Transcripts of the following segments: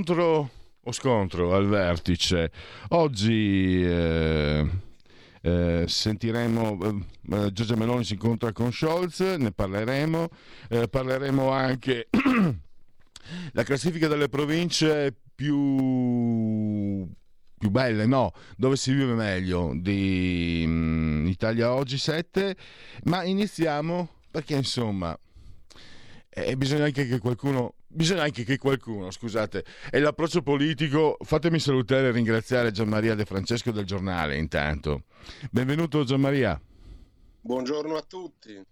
Incontro o scontro al vertice. Oggi eh, eh, sentiremo eh, eh Giorgia Meloni si incontra con Scholz, ne parleremo, eh, parleremo anche la classifica delle province più più belle, no, dove si vive meglio di um, Italia Oggi 7, ma iniziamo perché insomma eh, bisogna anche che qualcuno bisogna anche che qualcuno, scusate, e l'approccio politico, fatemi salutare e ringraziare Gianmaria De Francesco del giornale intanto. Benvenuto Gianmaria. Buongiorno a tutti.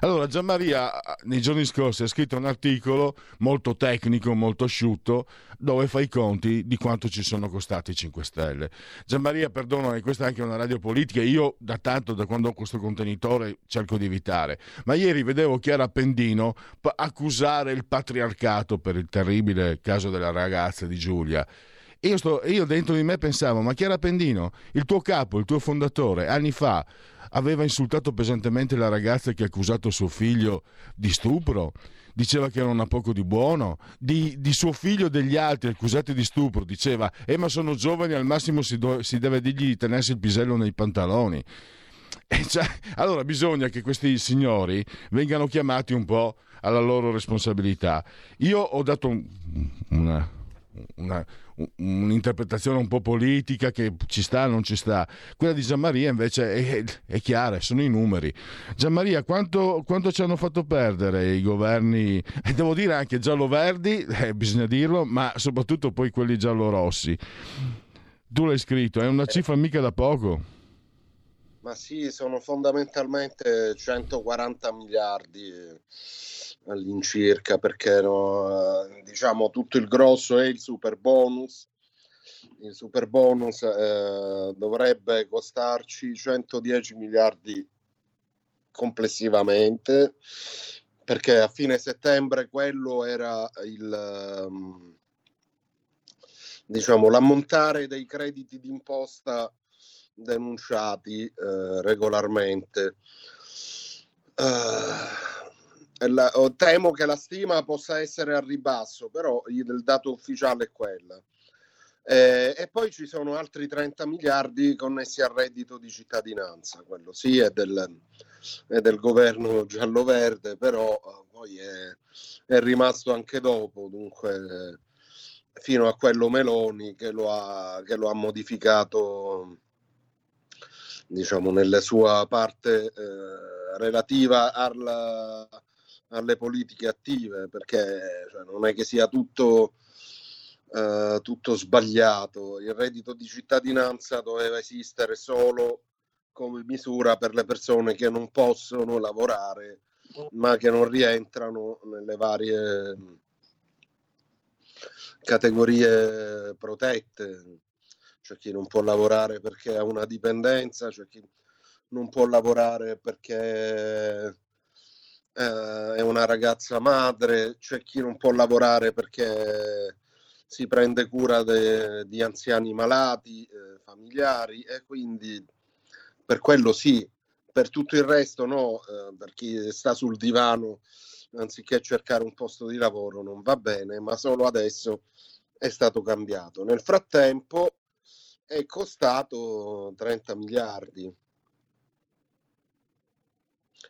Allora, Gianmaria nei giorni scorsi ha scritto un articolo molto tecnico, molto asciutto, dove fa i conti di quanto ci sono costati i 5 Stelle. Gianmaria, perdonami, questa è anche una radio politica, io da tanto, da quando ho questo contenitore, cerco di evitare. Ma ieri vedevo Chiara Pendino accusare il patriarcato per il terribile caso della ragazza di Giulia. Io, sto, io dentro di me pensavo, ma Chiara Pendino, il tuo capo, il tuo fondatore, anni fa aveva insultato pesantemente la ragazza che ha accusato suo figlio di stupro, diceva che non ha poco di buono, di, di suo figlio e degli altri accusati di stupro, diceva, eh ma sono giovani, al massimo si, do, si deve dirgli di tenersi il pisello nei pantaloni. Cioè, allora bisogna che questi signori vengano chiamati un po' alla loro responsabilità. Io ho dato una, una, un'interpretazione un po' politica che ci sta o non ci sta. Quella di Gianmaria invece è, è chiara, sono i numeri. Gianmaria, quanto, quanto, ci hanno fatto perdere i governi, e devo dire anche giallo-verdi, eh, bisogna dirlo, ma soprattutto poi quelli giallo-rossi. Tu l'hai scritto, è una cifra mica da poco. Ma sì, sono fondamentalmente 140 miliardi all'incirca perché no, diciamo tutto il grosso è il super bonus il super bonus eh, dovrebbe costarci 110 miliardi complessivamente perché a fine settembre quello era il um, diciamo l'ammontare dei crediti d'imposta denunciati eh, regolarmente uh, la, temo che la stima possa essere a ribasso, però il dato ufficiale è quella. Eh, e poi ci sono altri 30 miliardi connessi al reddito di cittadinanza, quello sì è del, è del governo giallo-verde, però eh, poi è, è, rimasto anche dopo, dunque fino a quello Meloni che lo ha, che lo ha modificato diciamo nella sua parte eh, relativa al, alle politiche attive, perché cioè, non è che sia tutto, uh, tutto sbagliato. Il reddito di cittadinanza doveva esistere solo come misura per le persone che non possono lavorare, ma che non rientrano nelle varie categorie protette. C'è chi non può lavorare perché ha una dipendenza, c'è chi non può lavorare perché eh, è una ragazza madre, c'è chi non può lavorare perché si prende cura de, di anziani malati, eh, familiari e quindi per quello sì, per tutto il resto no, eh, per chi sta sul divano anziché cercare un posto di lavoro non va bene, ma solo adesso è stato cambiato. Nel frattempo è costato 30 miliardi.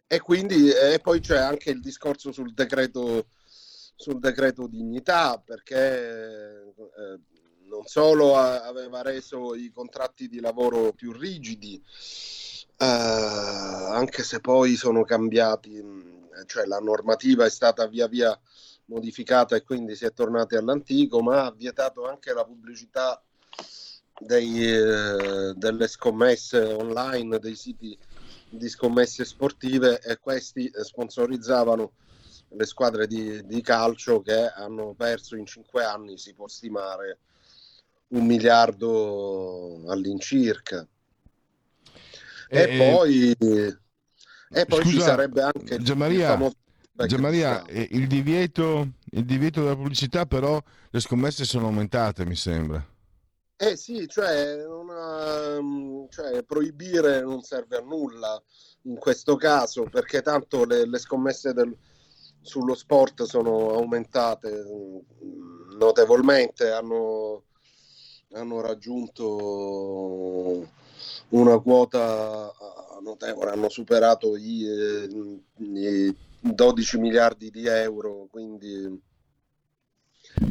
E quindi e poi c'è anche il discorso sul decreto, sul decreto dignità, perché eh, non solo aveva reso i contratti di lavoro più rigidi, eh, anche se poi sono cambiati, cioè la normativa è stata via via modificata e quindi si è tornati all'antico, ma ha vietato anche la pubblicità dei, eh, delle scommesse online, dei siti di scommesse sportive e questi sponsorizzavano le squadre di, di calcio che hanno perso in cinque anni, si può stimare un miliardo all'incirca. E, e poi, e poi scusa, ci sarebbe anche Gianmaria, il Gianmaria, il divieto, il divieto della pubblicità, però le scommesse sono aumentate, mi sembra. Eh sì, cioè, una, cioè, proibire non serve a nulla in questo caso, perché tanto le, le scommesse del, sullo sport sono aumentate notevolmente, hanno, hanno raggiunto una quota notevole, hanno superato i, i 12 miliardi di euro, quindi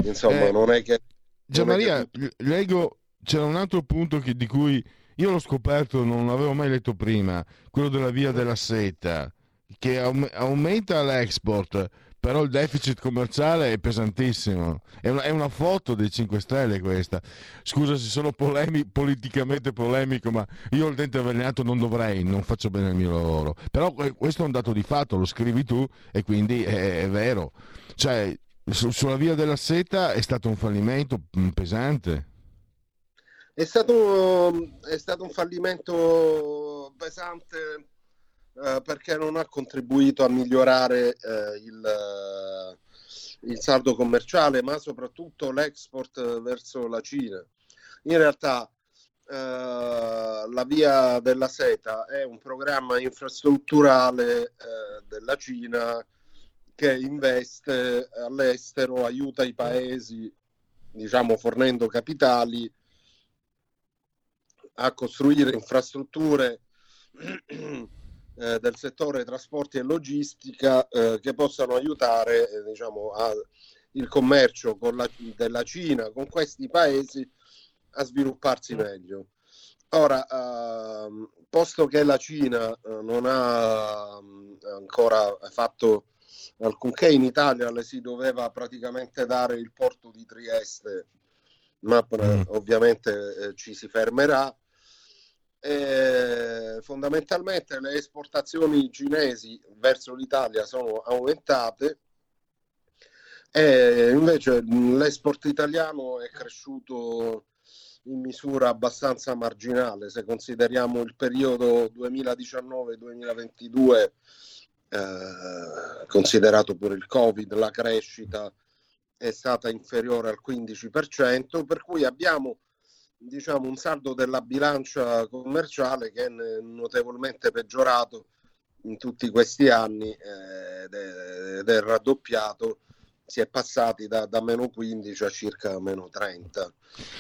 insomma eh, non è che... Gianmaria, leggo, c'era un altro punto che, di cui io l'ho scoperto, non l'avevo mai letto prima, quello della via della seta, che aumenta l'export, però il deficit commerciale è pesantissimo. È una, è una, foto dei 5 Stelle questa. Scusa se sono polemi, politicamente polemico, ma io il dente avvelenato non dovrei, non faccio bene il mio lavoro. Però questo è un dato di fatto, lo scrivi tu e quindi è, è vero. Cioè, sulla via della seta è stato un fallimento mm, pesante. È stato, è stato un fallimento pesante eh, perché non ha contribuito a migliorare eh, il, eh, il, saldo commerciale, ma soprattutto l'export verso la Cina. In realtà eh, la via della seta è un programma infrastrutturale eh, della Cina che investe all'estero, aiuta i paesi, diciamo fornendo capitali a costruire infrastrutture eh, del settore trasporti e logistica eh, che possano aiutare eh, diciamo, a, il commercio la, della Cina con questi paesi a svilupparsi mm. meglio. Ora, ehm, posto che la Cina eh, non ha mm, ancora fatto alcunché in Italia, le si doveva praticamente dare il porto di Trieste, ma mm. ovviamente eh, ci si fermerà. Eh, fondamentalmente le esportazioni cinesi verso l'Italia sono aumentate. E invece l'export italiano è cresciuto in misura abbastanza marginale. Se consideriamo il periodo 2019-2022 eh, considerato pure il covid la crescita è stata inferiore al 15% per cui abbiamo diciamo, un saldo della bilancia commerciale che è notevolmente peggiorato in tutti questi anni eh, ed, è, raddoppiato. Si è passati da, da meno 15 a circa meno 30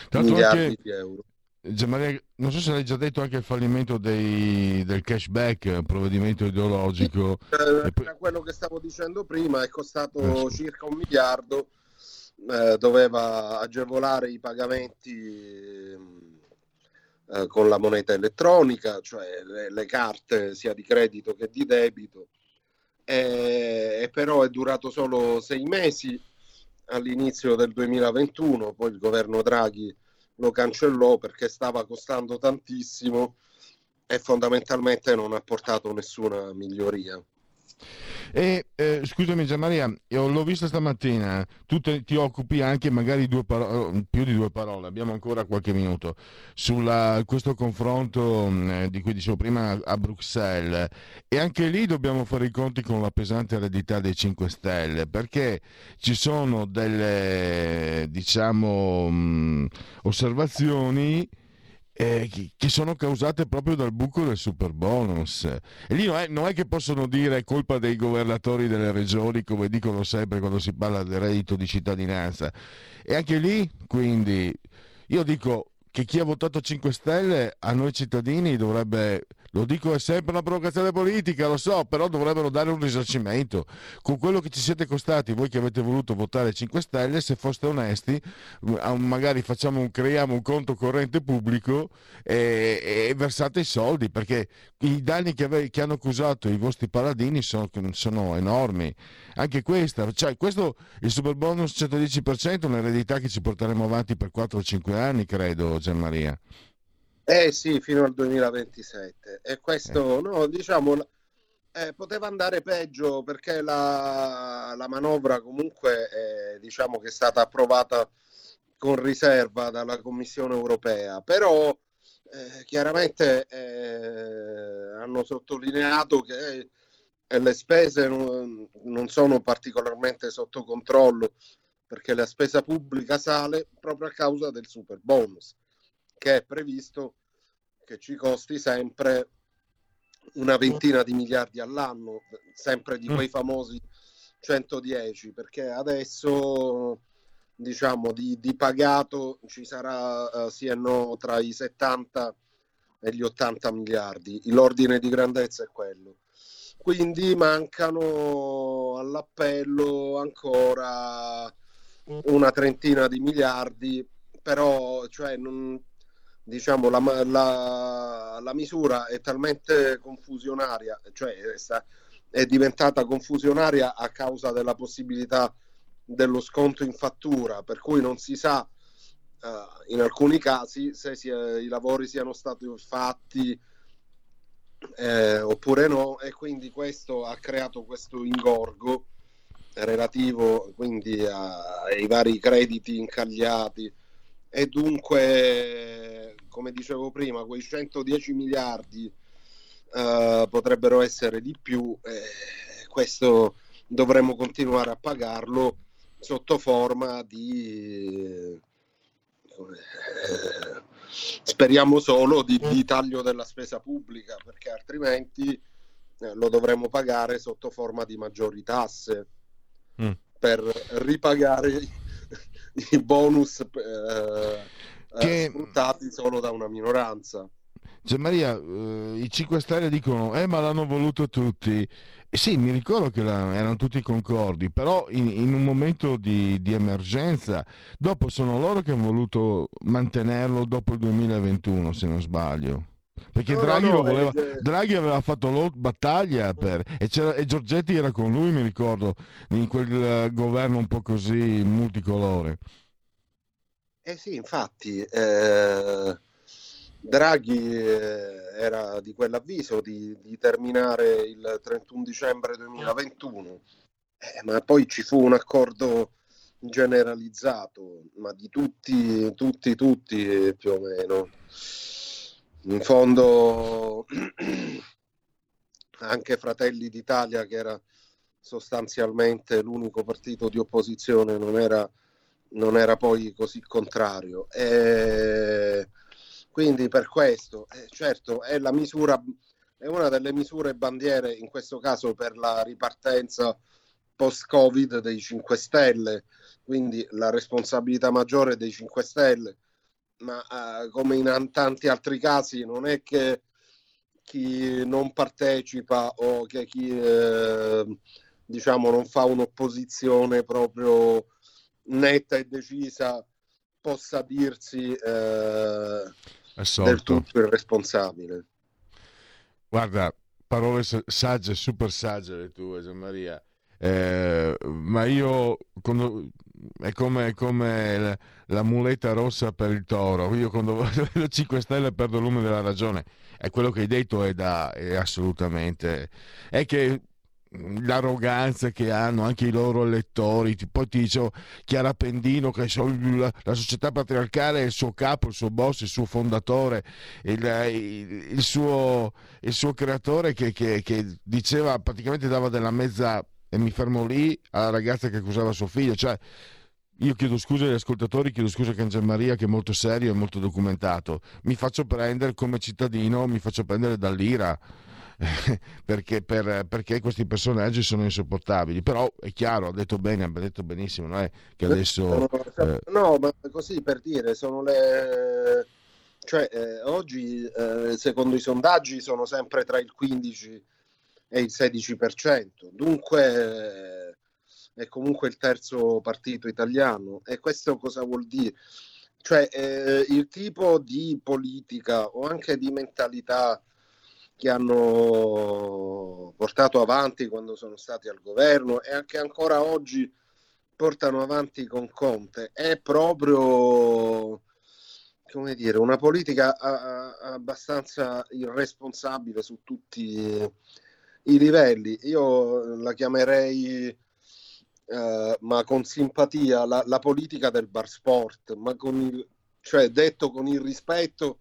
Tanto miliardi anche... di euro. Gianmaria, non so se l'hai già detto anche il fallimento dei, del cashback, provvedimento ideologico. Eh, poi... Quello che stavo dicendo prima è costato eh, circa un miliardo eh, doveva agevolare i pagamenti eh, con la moneta elettronica, cioè le, le, carte sia di credito che di debito, e però è durato solo sei mesi all'inizio del 2021, poi il governo Draghi lo cancellò perché stava costando tantissimo e fondamentalmente non ha portato nessuna miglioria. E eh, scusami Gianmaria, l'ho vista stamattina, tu te, ti occupi anche magari paro- eh, più di due parole, abbiamo ancora qualche minuto, su questo confronto mm, eh, di cui dicevo prima a Bruxelles. E anche lì dobbiamo fare i conti con la pesante eredità dei 5 Stelle perché ci sono delle diciamo mh, mm, osservazioni eh, che sono causate proprio dal buco del super bonus. E lì non è, non è, che possono dire è colpa dei governatori delle regioni, come dicono sempre quando si parla del reddito di cittadinanza. E anche lì, quindi, io dico che chi ha votato 5 Stelle a noi cittadini dovrebbe lo dico è sempre una provocazione politica, lo so, però dovrebbero dare un risarcimento. Con quello che ci siete costati, voi che avete voluto votare 5 Stelle, se foste onesti, magari un, creiamo un conto corrente pubblico e, e, versate i soldi, perché i danni che, ave, che hanno accusato i vostri paladini sono, sono enormi. Anche questa, cioè questo, il super bonus 110% è un'eredità che ci porteremo avanti per 4-5 anni, credo, Gianmaria? Eh sì, fino al 2027. E questo, eh. no, diciamo, eh, poteva andare peggio perché la, la manovra comunque eh, diciamo che è stata approvata con riserva dalla Commissione europea, però eh, chiaramente eh, hanno sottolineato che eh, le spese non, non sono particolarmente sotto controllo perché la spesa pubblica sale proprio a causa del super bonus che è previsto che ci costi sempre una ventina di miliardi all'anno, sempre di quei mm. famosi 110, perché adesso diciamo di, di pagato ci sarà uh, sì e no tra i 70 e gli 80 miliardi, l'ordine di grandezza è quello. Quindi mancano all'appello ancora una trentina di miliardi, però cioè, non, diciamo, la, la, la, misura è talmente confusionaria, cioè è, diventata confusionaria a causa della possibilità dello sconto in fattura, per cui non si sa uh, in alcuni casi se si, i lavori siano stati fatti eh, oppure no e quindi questo ha creato questo ingorgo relativo quindi a, ai vari crediti incagliati. E dunque come dicevo prima quei 110 miliardi uh, potrebbero essere di più eh, questo dovremmo continuare a pagarlo sotto forma di eh, speriamo solo di, di, taglio della spesa pubblica perché altrimenti eh, lo dovremo pagare sotto forma di maggiori tasse mm. per ripagare i bonus eh, che... Eh, sfruttati solo da una minoranza. Maria, eh, i 5 Stelle dicono, eh ma l'hanno voluto tutti. Eh, sì, mi ricordo che la, erano tutti concordi, però in, in un momento di, di, emergenza, dopo sono loro che hanno voluto mantenerlo dopo il 2021, se non sbaglio. Perché no, Draghi, no, no, voleva, è... Draghi, aveva fatto battaglia per, e, e, Giorgetti era con lui, mi ricordo, in quel governo un po' così multicolore. Eh sì, infatti, eh, Draghi eh, era di quell'avviso di, di, terminare il 31 dicembre 2021, eh, ma poi ci fu un accordo generalizzato, ma di tutti, tutti, tutti più o meno. In fondo anche Fratelli d'Italia, che era sostanzialmente l'unico partito di opposizione, non era non era poi così contrario. E quindi per questo, eh, certo, è la misura, è una delle misure bandiere, in questo caso per la ripartenza post-Covid dei 5 Stelle, quindi la responsabilità maggiore dei 5 Stelle, ma eh, come in tanti altri casi non è che chi non partecipa o che chi eh, diciamo non fa un'opposizione proprio netta e decisa possa dirsi eh, del tutto irresponsabile. Guarda, parole sagge, super sagge le tue, Gian Maria. Eh, ma io quando, è come, è come la, la, muleta rossa per il toro. Io quando vedo 5 Stelle perdo il lume della ragione. E quello che hai detto è, da, è assolutamente. È che l'arroganza che hanno anche i loro elettori. Poi ti dicevo Chiara Pendino che la, la, società patriarcale è il suo capo, il suo boss, il suo fondatore, il, il, il, suo, il suo, creatore che, che, che, diceva praticamente dava della mezza e mi fermo lì alla ragazza che accusava suo figlio. Cioè, io chiedo scusa agli ascoltatori, chiedo scusa a Can Maria che è molto serio e molto documentato. Mi faccio prendere come cittadino, mi faccio prendere dall'ira perché, per, perché, questi personaggi sono insopportabili. Però è chiaro, ha detto bene, ha detto benissimo, non è che adesso... Eh... No, ma così per dire, sono le... Cioè, eh, oggi, eh, secondo i sondaggi, sono sempre tra il 15 e il 16%. Dunque eh, è comunque il terzo partito italiano. E questo cosa vuol dire? Cioè, eh, il tipo di politica o anche di mentalità che hanno portato avanti quando sono stati al governo e anche ancora oggi portano avanti con Conte è proprio come dire, una politica abbastanza irresponsabile su tutti i livelli. Io la chiamerei, eh, ma con simpatia, la, la, politica del bar sport, ma con il, cioè detto con il rispetto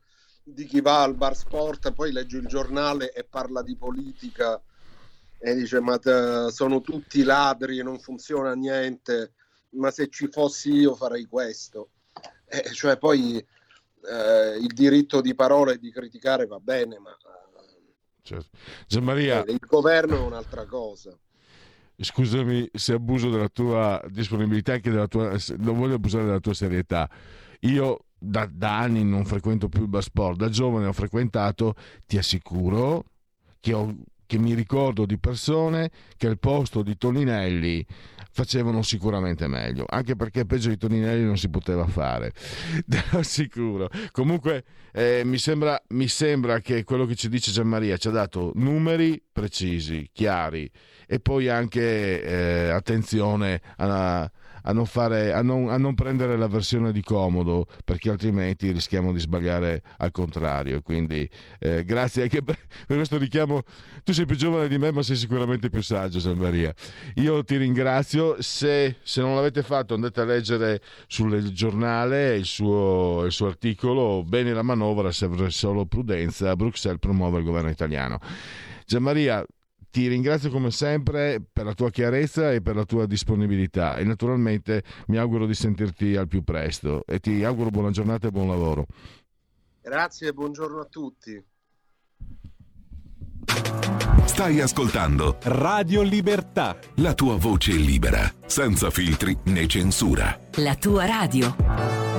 di chi va al bar sport, poi legge il giornale e parla di politica e dice ma te, sono tutti ladri, non funziona niente, ma se ci fossi io farei questo. Eh, cioè poi eh, il diritto di parola e di criticare va bene, ma certo. Gianmaria, eh, il governo è un'altra cosa. Scusami se abuso della tua disponibilità, anche della tua, non voglio abusare della tua serietà. Io da, da anni non frequento più il Basport, da giovane ho frequentato, ti assicuro che ho che mi ricordo di persone che al posto di Toninelli facevano sicuramente meglio, anche perché peggio di Toninelli non si poteva fare, te lo assicuro. Comunque eh, mi, sembra, mi sembra che quello che ci dice Gianmaria ci ha dato numeri precisi, chiari e poi anche eh, attenzione a a non, fare, a, non, a non, prendere la versione di comodo perché altrimenti rischiamo di sbagliare al contrario. Quindi eh, grazie anche per, questo richiamo. Tu sei più giovane di me ma sei sicuramente più saggio San Maria. Io ti ringrazio. Se, se non l'avete fatto andate a leggere sul giornale il suo, il suo articolo Bene la manovra, serve solo prudenza. Bruxelles promuove il governo italiano. Gianmaria, ti ringrazio come sempre per la tua chiarezza e per la tua disponibilità e naturalmente mi auguro di sentirti al più presto e ti auguro buona giornata e buon lavoro. Grazie e buongiorno a tutti. Stai ascoltando Radio Libertà. La tua voce libera, senza filtri né censura. La tua radio.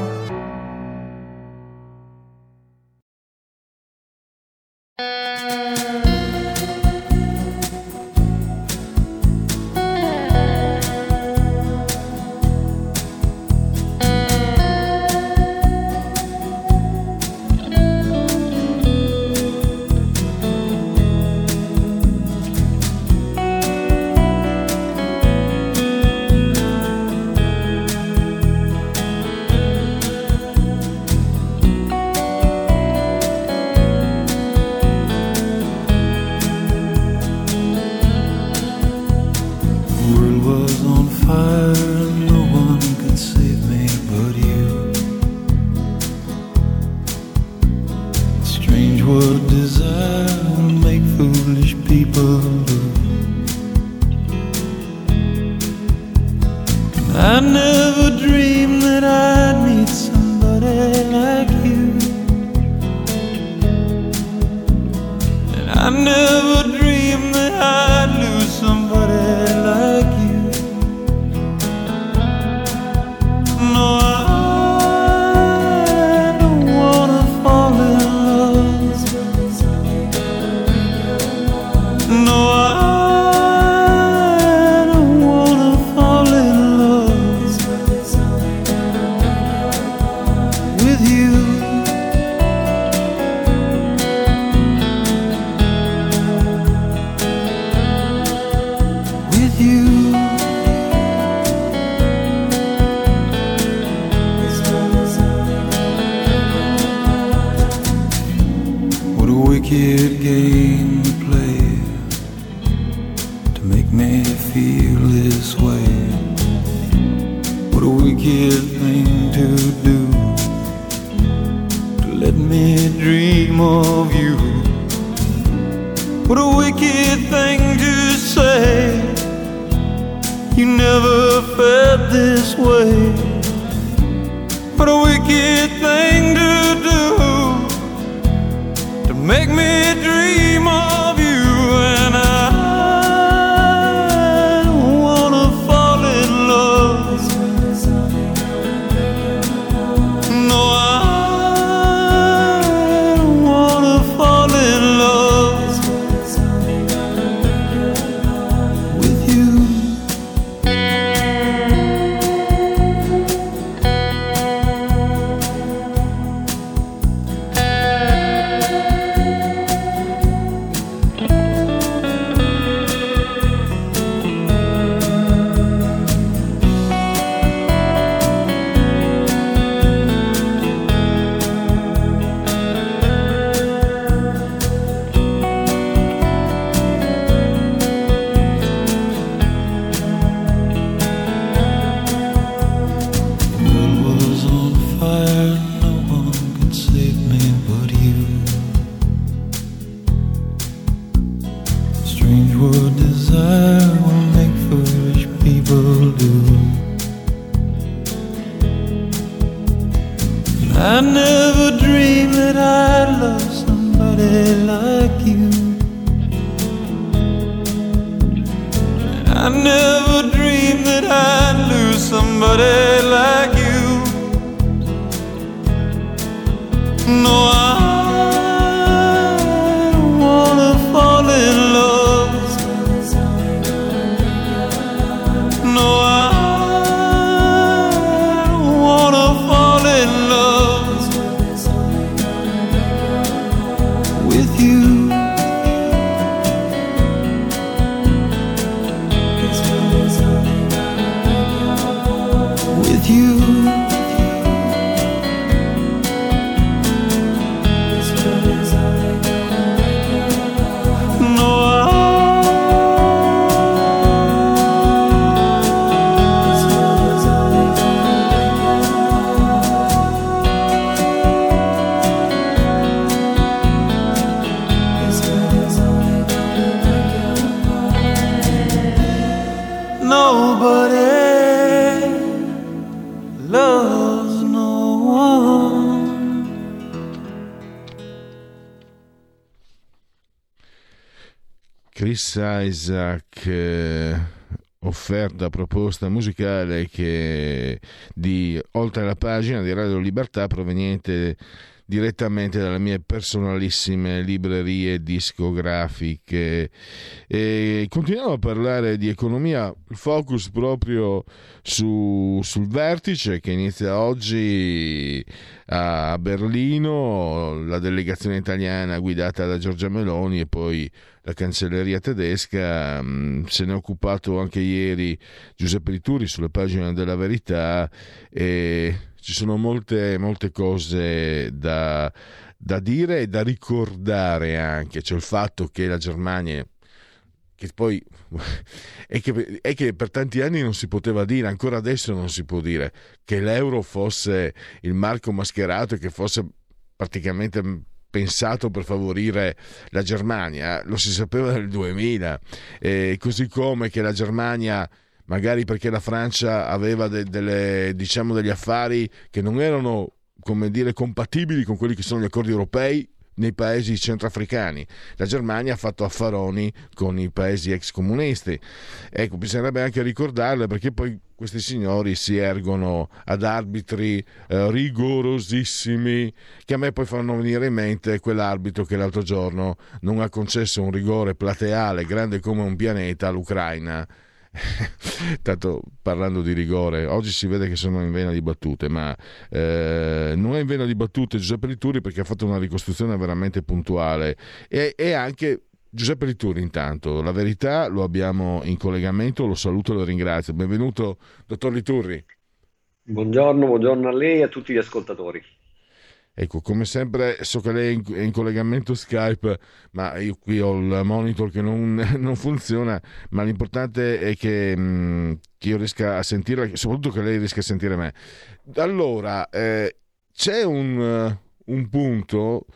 Isaac, eh, offerta, proposta musicale che di oltre la pagina di Radio Libertà proveniente direttamente dalle mie personalissime librerie discografiche. E continuiamo a parlare di economia, focus proprio su- sul vertice che inizia oggi a Berlino, la delegazione italiana guidata da Giorgia Meloni e poi la cancelleria tedesca, mh, se ne è occupato anche ieri Giuseppe Rituri sulle pagine della verità e ci sono molte, molte cose da, da dire e da ricordare anche, cioè il fatto che la Germania che poi è che, è che per tanti anni non si poteva dire, ancora adesso non si può dire che l'euro fosse il marco mascherato e che fosse praticamente pensato per favorire la Germania, lo si sapeva nel 2000, eh, così come che la Germania magari perché la Francia aveva de- delle, diciamo, degli affari che non erano come dire compatibili con quelli che sono gli accordi europei nei paesi centroafricani. La Germania ha fatto affaroni con i paesi ex comunisti. Ecco, bisognerebbe anche ricordarle perché poi questi signori si ergono ad arbitri eh, rigorosissimi che a me poi fanno venire in mente quell'arbitro che l'altro giorno non ha concesso un rigore plateale grande come un pianeta all'Ucraina Tanto parlando di rigore, oggi si vede che sono in vena di battute, ma eh, non è in vena di battute Giuseppe Rituri perché ha fatto una ricostruzione veramente puntuale e, e anche Giuseppe Rituri intanto, la verità lo abbiamo in collegamento, lo saluto e lo ringrazio. Benvenuto, dottor Liturri. Buongiorno, buongiorno a lei e a tutti gli ascoltatori. Ecco, come sempre so che lei è in, collegamento Skype, ma io qui ho il monitor che non, non funziona, ma l'importante è che, mh, che, io riesca a sentire, soprattutto che lei riesca a sentire me. Allora, eh, c'è un, un punto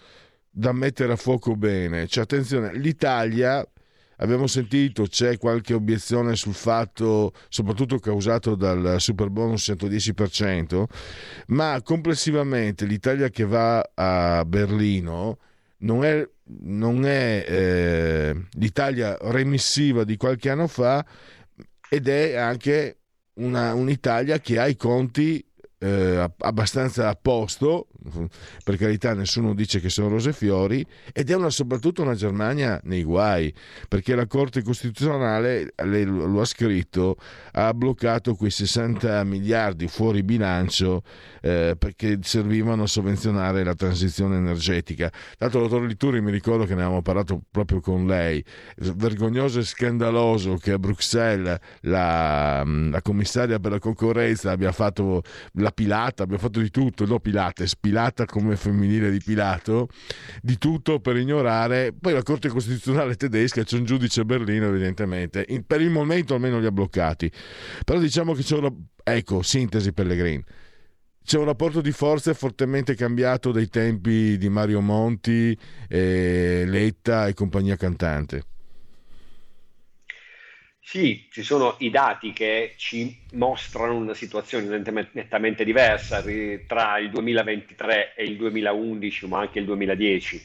da mettere a fuoco bene, cioè attenzione, l'Italia abbiamo sentito c'è qualche obiezione sul fatto, soprattutto causato dal super bonus 110%, ma complessivamente l'Italia che va a Berlino non è, non è eh, l'Italia remissiva di qualche anno fa ed è anche una, un'Italia che ha i conti eh, abbastanza a posto, per carità nessuno dice che sono rose e fiori, ed è una, soprattutto una Germania nei guai, perché la Corte Costituzionale, lei lo ha scritto, ha bloccato quei 60 miliardi fuori bilancio eh, perché servivano a sovvenzionare la transizione energetica. Tanto, dottor Lituri, mi ricordo che ne avevamo parlato proprio con lei, vergognoso e scandaloso che a Bruxelles la, la commissaria per la concorrenza abbia fatto la pilata, abbia fatto di tutto, no pilates, pilata come femminile di Pilato, di tutto per ignorare. Poi la Corte Costituzionale tedesca, c'è un giudice a Berlino evidentemente, in, per il momento almeno li ha bloccati. Però diciamo che c'è una... Ecco, sintesi Pellegrini. C'è un rapporto di forze fortemente cambiato dai tempi di Mario Monti, eh, Letta e compagnia cantante. Sì, ci sono i dati che ci mostrano una situazione nettamente diversa tra il 2023 e il 2011, ma anche il 2010.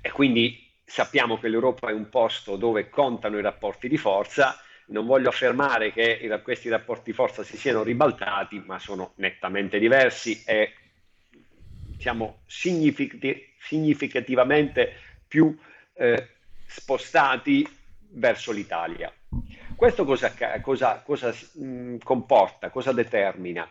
E quindi sappiamo che l'Europa è un posto dove contano i rapporti di forza. Non voglio affermare che questi rapporti di forza si siano ribaltati, ma sono nettamente diversi e siamo significativamente più eh, spostati verso l'Italia. Questo cosa, cosa, cosa mh, comporta, cosa determina?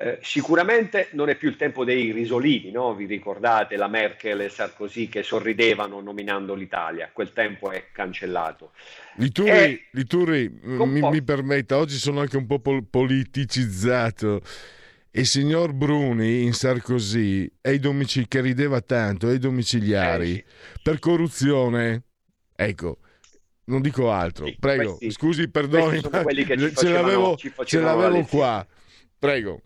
Eh, sicuramente non è più il tempo dei risolini, no? vi ricordate la Merkel e Sarkozy che sorridevano nominando l'Italia, quel tempo è cancellato. Liturri, Liturri mi, mi, permetta, oggi sono anche un po' pol- politicizzato. Il signor Bruni in Sarkozy, domici- che rideva tanto, ai domiciliari, eh, sì. per corruzione, ecco, non dico altro. Sì, Prego, questi, scusi, perdoni, ma ce l'avevo, ce l'avevo qua. Prego.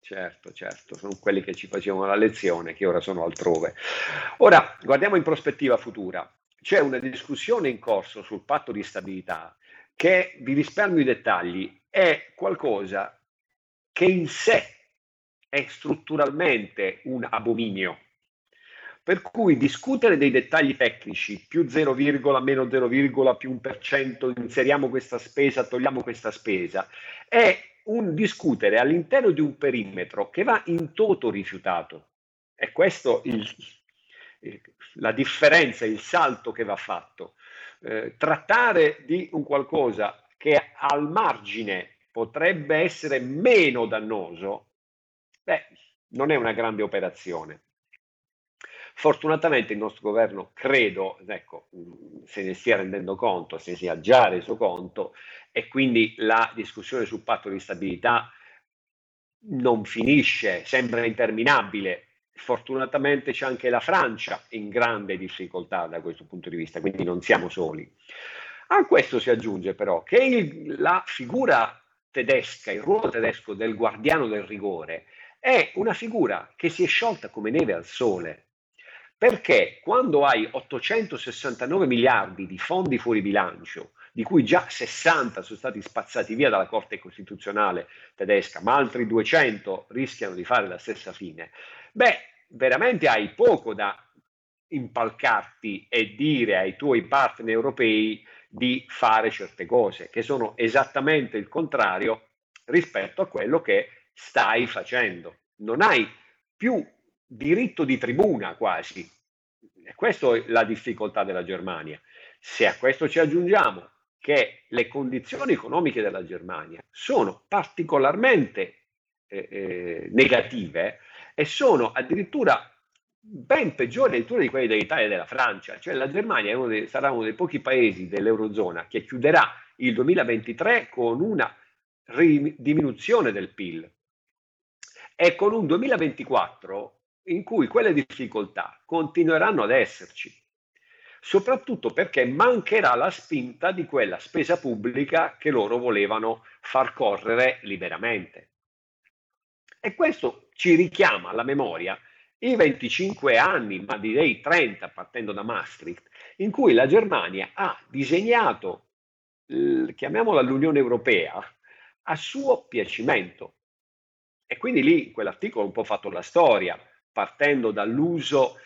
Certo, certo, sono quelli che ci facevano la lezione, che ora sono altrove. Ora, guardiamo in prospettiva futura. C'è una discussione in corso sul patto di stabilità che, vi risparmio i dettagli, è qualcosa che in sé è strutturalmente un abominio per cui discutere dei dettagli tecnici, più 0, meno 0, più 1%, inseriamo questa spesa, togliamo questa spesa, è un discutere all'interno di un perimetro che va in toto rifiutato. Questo il, la differenza, il salto che va fatto. Eh, trattare di un qualcosa che al margine potrebbe essere meno dannoso, beh, non è una grande operazione. Fortunatamente il nostro governo, credo, ecco, se ne stia rendendo conto, se ne sia già reso conto e quindi la discussione sul patto di stabilità non finisce, sembra interminabile. Fortunatamente c'è anche la Francia in grande difficoltà da questo punto di vista, quindi non siamo soli. A questo si aggiunge però che il, la figura tedesca, il ruolo tedesco del guardiano del rigore, è una figura che si è sciolta come neve al sole. Perché quando hai 869 miliardi di fondi fuori bilancio, di cui già 60 sono stati spazzati via dalla Corte Costituzionale tedesca, ma altri 200 rischiano di fare la stessa fine, beh, veramente hai poco da impalcarti e dire ai tuoi partner europei di fare certe cose, che sono esattamente il contrario rispetto a quello che stai facendo. Non hai più diritto di tribuna quasi. E questa è la difficoltà della Germania. Se a questo ci aggiungiamo che le condizioni economiche della Germania sono particolarmente eh, eh, negative e sono addirittura ben peggiori addirittura di quelle dell'Italia e della Francia, cioè la Germania uno dei, sarà uno dei pochi paesi dell'Eurozona che chiuderà il 2023 con una diminuzione del PIL e con un 2024 in cui quelle difficoltà continueranno ad esserci, soprattutto perché mancherà la spinta di quella spesa pubblica che loro volevano far correre liberamente. E questo ci richiama alla memoria i 25 anni, ma direi 30 partendo da Maastricht, in cui la Germania ha disegnato, chiamiamola l'Unione Europea, a suo piacimento. E quindi lì quell'articolo un po' fatto la storia, partendo dall'uso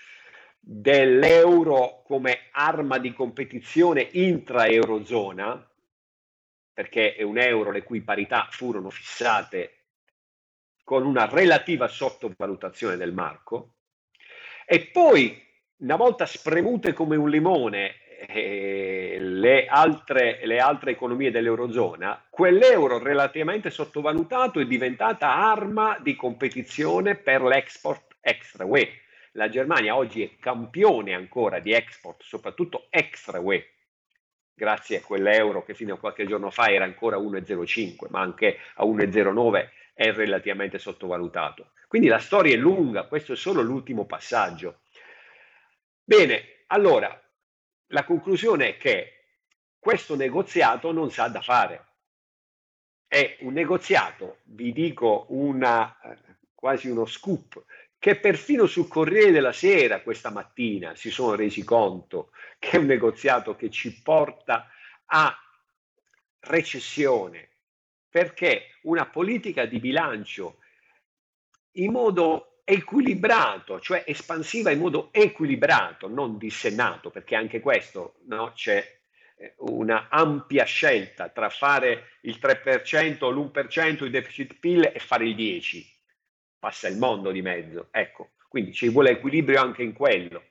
dell'euro come arma di competizione intra-eurozona, perché è un euro le cui parità furono fissate con una relativa sottovalutazione del marco, e poi, una volta spremute come un limone eh, le, altre, le altre economie dell'Eurozona, quell'euro relativamente sottovalutato è diventata arma di competizione per l'export extra UE. La Germania oggi è campione ancora di export, soprattutto extra UE, grazie a quell'euro che fino a qualche giorno fa era ancora 1,05, ma anche a 1,09 è relativamente sottovalutato. Quindi la storia è lunga, questo è solo l'ultimo passaggio. Bene, allora, la conclusione è che questo negoziato non sa da fare. È un negoziato, vi dico una, eh, quasi uno scoop, che perfino sul Corriere della Sera questa mattina si sono resi conto che è un negoziato che ci porta a recessione, perché una politica di bilancio in modo equilibrato, cioè espansiva in modo equilibrato, non dissennato, perché anche questo no, c'è eh, una ampia scelta tra fare il 3% o l'1% di deficit PIL e fare il 10%. Passa il mondo di mezzo. Ecco, quindi ci vuole equilibrio anche in quello.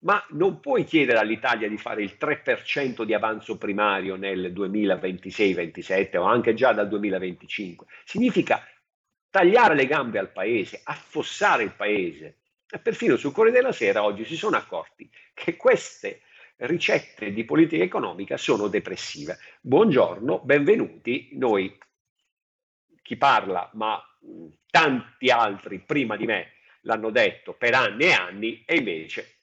Ma non puoi chiedere all'Italia di fare il 3% di avanzo primario nel 2026-27 o anche già dal 2025. Significa tagliare le gambe al paese, affossare il paese. E perfino sul Corriere della Sera oggi si sono accorti che queste ricette di politica economica sono depressive. Buongiorno, benvenuti. Noi, chi parla, ma tanti altri prima di me l'hanno detto per anni e anni e invece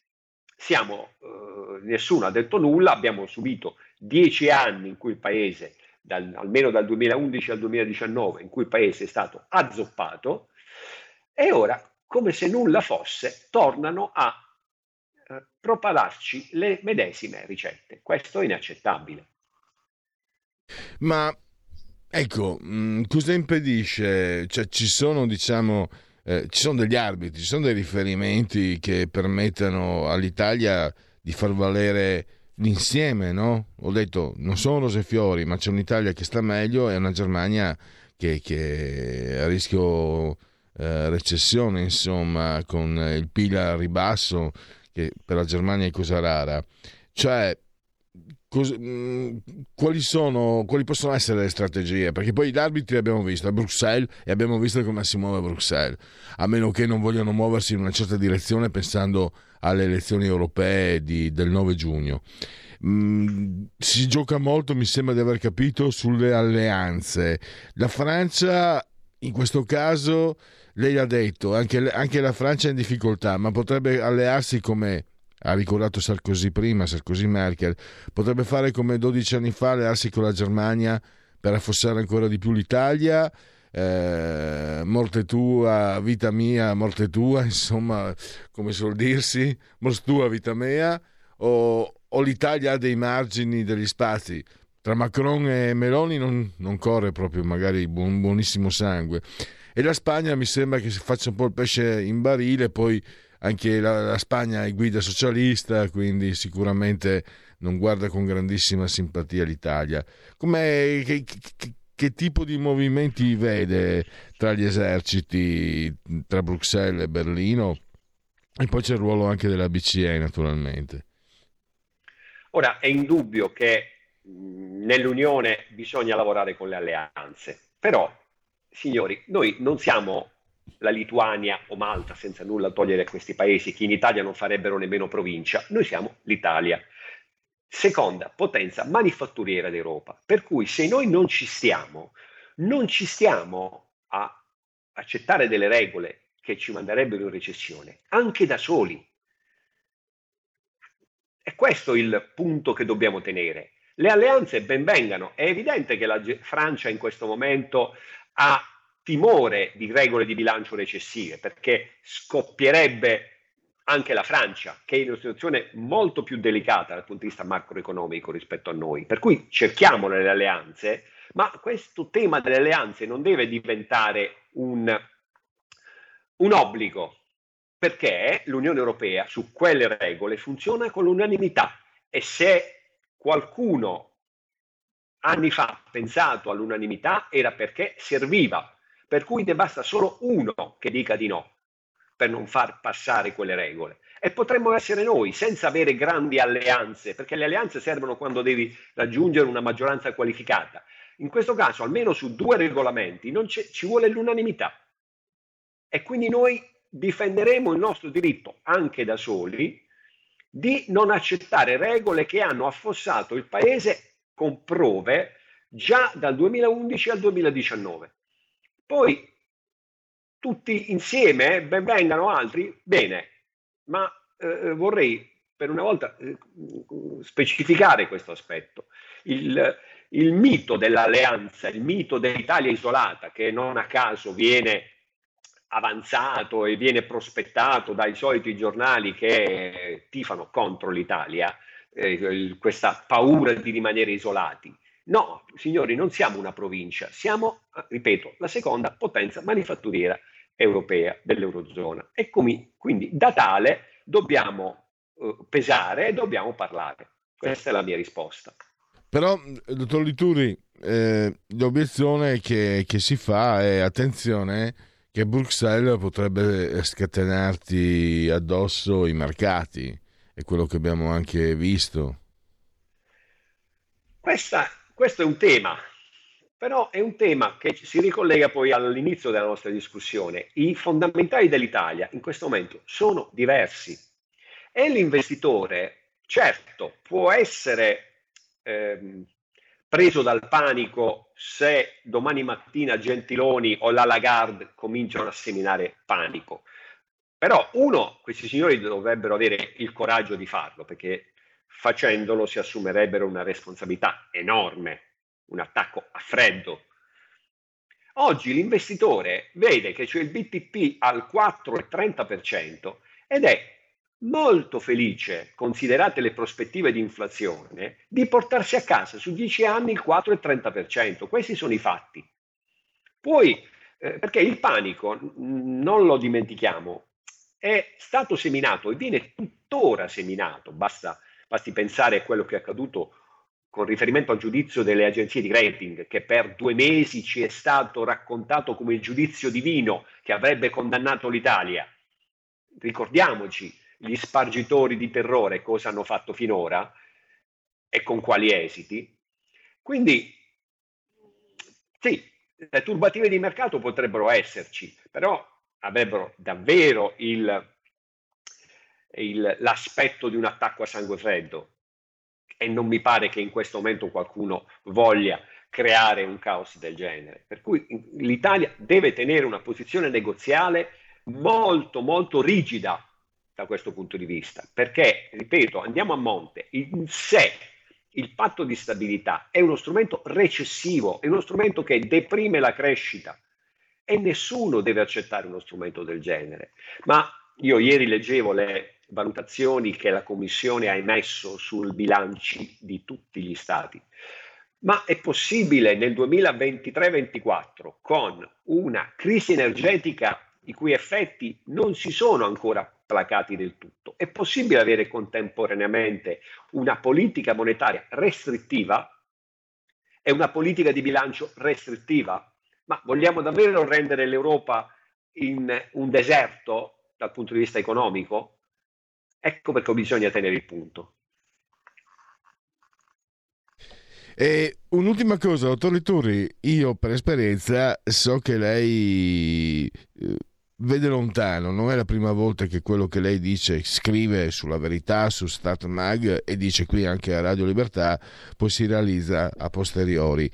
siamo, eh, nessuno ha detto nulla, abbiamo subito dieci anni in cui il paese, dal, almeno dal 2011 al 2019, in cui il paese è stato azzoppato e ora, come se nulla fosse, tornano a eh, propalarci le medesime ricette. Questo è inaccettabile. Ma ecco, mh, mm, cosa impedisce? Cioè, ci sono, diciamo, eh, ci sono degli arbitri, ci sono dei riferimenti che permettano all'Italia di far valere l'insieme, no? Ho detto, non sono rose e fiori, ma c'è un'Italia che sta meglio e una Germania che, che è a rischio eh, recessione, insomma, con il PIL a ribasso che per la Germania è cosa rara. Cioè, quali, sono, quali possono essere le strategie? Perché poi gli arbitri abbiamo visto a Bruxelles e abbiamo visto come si muove Bruxelles, a meno che non vogliano muoversi in una certa direzione pensando alle elezioni europee di, del 9 giugno. Mm, si gioca molto, mi sembra di aver capito, sulle alleanze. La Francia in questo caso lei ha detto anche, anche la Francia è in difficoltà, ma potrebbe allearsi come ha ricordato Sarkozy prima, Sarkozy Merkel, potrebbe fare come 12 anni fa, allearsi con la Germania per affossare ancora di più l'Italia. Eh, morte tua, vita mia, morte tua, insomma, come suol dirsi, morte tua, vita mia, o, o l'Italia ha dei margini, degli spazi. Tra Macron e Meloni non, non corre proprio magari buon, buonissimo sangue e la Spagna mi sembra che si faccia un po' il pesce in barile, poi anche la, la Spagna è guida socialista, quindi sicuramente non guarda con grandissima simpatia l'Italia. Com'è, che, che, che tipo di movimenti vede tra gli eserciti, tra Bruxelles e Berlino? E poi c'è il ruolo anche della BCE, naturalmente. Ora, è indubbio che nell'Unione bisogna lavorare con le alleanze, però signori, noi non siamo la Lituania o Malta, senza nulla togliere a questi paesi, che in Italia non farebbero nemmeno provincia, noi siamo l'Italia, seconda potenza manifatturiera d'Europa. Per cui se noi non ci stiamo, non ci stiamo a accettare delle regole che ci manderebbero in recessione, anche da soli. È questo il punto che dobbiamo tenere. Le alleanze ben vengano. È evidente che la Francia in questo momento ha timore di regole di bilancio recessive, perché scoppierebbe anche la Francia, che è in una situazione molto più delicata dal punto di vista macroeconomico rispetto a noi. Per cui cerchiamo le alleanze, ma questo tema delle alleanze non deve diventare un, un obbligo, perché l'Unione Europea su quelle regole funziona con l'unanimità e se qualcuno anni fa pensato all'unanimità era perché serviva, per cui ne basta solo uno che dica di no per non far passare quelle regole. E potremmo essere noi, senza avere grandi alleanze, perché le alleanze servono quando devi raggiungere una maggioranza qualificata. In questo caso, almeno su due regolamenti, ci vuole l'unanimità. E quindi noi difenderemo il nostro diritto, anche da soli, di non accettare regole che hanno affossato il Paese con prove già dal 2011 al 2019. Poi tutti insieme, ben vengano altri, bene, ma eh, vorrei per una volta eh, specificare questo aspetto. Il, il mito dell'alleanza, il mito dell'Italia isolata, che non a caso viene avanzato e viene prospettato dai soliti giornali che tifano contro l'Italia, eh, questa paura di rimanere isolati. No, signori, non siamo una provincia, siamo, ripeto, la seconda potenza manifatturiera europea dell'Eurozona. E come, quindi da tale dobbiamo eh, pesare e dobbiamo parlare. Questa è la mia risposta. Però, dottor Lituri, eh, l'obiezione che, che, si fa è attenzione che Bruxelles potrebbe scatenarti addosso i mercati, è quello che abbiamo anche visto. Questa, questo è un tema, però è un tema che si ricollega poi all'inizio della nostra discussione. I fondamentali dell'Italia in questo momento sono diversi e l'investitore, certo, può essere ehm, preso dal panico se domani mattina Gentiloni o la Lagarde cominciano a seminare panico. Però uno, questi signori dovrebbero avere il coraggio di farlo, perché facendolo si assumerebbero una responsabilità enorme, un attacco a freddo. Oggi l'investitore vede che c'è il BTP al 4,30% ed è molto felice, considerate le prospettive di inflazione, di portarsi a casa su 10 anni il 4,30%. Questi sono i fatti. Poi, eh, perché il panico, non lo dimentichiamo, è stato seminato e viene tuttora seminato, basta, basti pensare a quello che è accaduto con riferimento al giudizio delle agenzie di rating, che per due mesi ci è stato raccontato come il giudizio divino che avrebbe condannato l'Italia. Ricordiamoci, gli spargitori di terrore cosa hanno fatto finora e con quali esiti. Quindi sì, le turbative di mercato potrebbero esserci, però avrebbero davvero il, il, l'aspetto di un attacco a sangue freddo e non mi pare che in questo momento qualcuno voglia creare un caos del genere. Per cui l'Italia deve tenere una posizione negoziale molto molto rigida da questo punto di vista, perché, ripeto, andiamo a monte, in sé il patto di stabilità è uno strumento recessivo, è uno strumento che deprime la crescita e nessuno deve accettare uno strumento del genere. Ma io ieri leggevo le valutazioni che la Commissione ha emesso sul bilanci di tutti gli stati. Ma è possibile nel 2023-24 con una crisi energetica i cui effetti non si sono ancora placati del tutto. È possibile avere contemporaneamente una politica monetaria restrittiva e una politica di bilancio restrittiva? Ma vogliamo davvero rendere l'Europa in un deserto dal punto di vista economico? Ecco perché bisogna tenere il punto. E un'ultima cosa, dottor Lituri, io per esperienza so che lei eh, vede lontano, non è la prima volta che quello che lei dice, scrive sulla verità, su Start Mag e dice qui anche a Radio Libertà, poi si realizza a posteriori.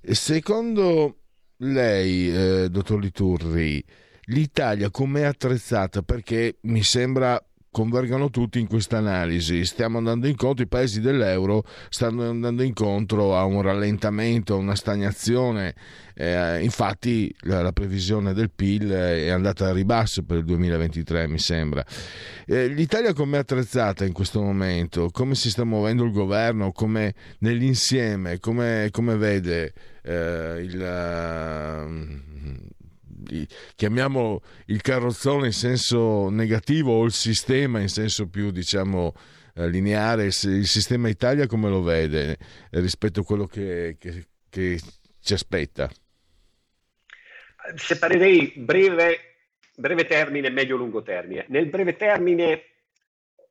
Secondo lei, eh, dottor Liturri, l'Italia com'è attrezzata? Perché mi sembra convergano tutti in questa analisi. Stiamo andando incontro, i paesi dell'euro stanno andando incontro a un rallentamento, a una stagnazione. Eh, infatti la, la, previsione del PIL è andata a ribasso per il 2023, mi sembra. Eh, L'Italia come è attrezzata in questo momento? Come si sta muovendo il governo? Come nell'insieme? Come, come vede eh, il... Chiamiamolo il carrozzone in senso negativo o il sistema in senso più diciamo eh, lineare, il sistema Italia come lo vede eh, rispetto a quello che, che, che ci aspetta? Separerei breve, breve termine e medio-lungo termine. Nel breve termine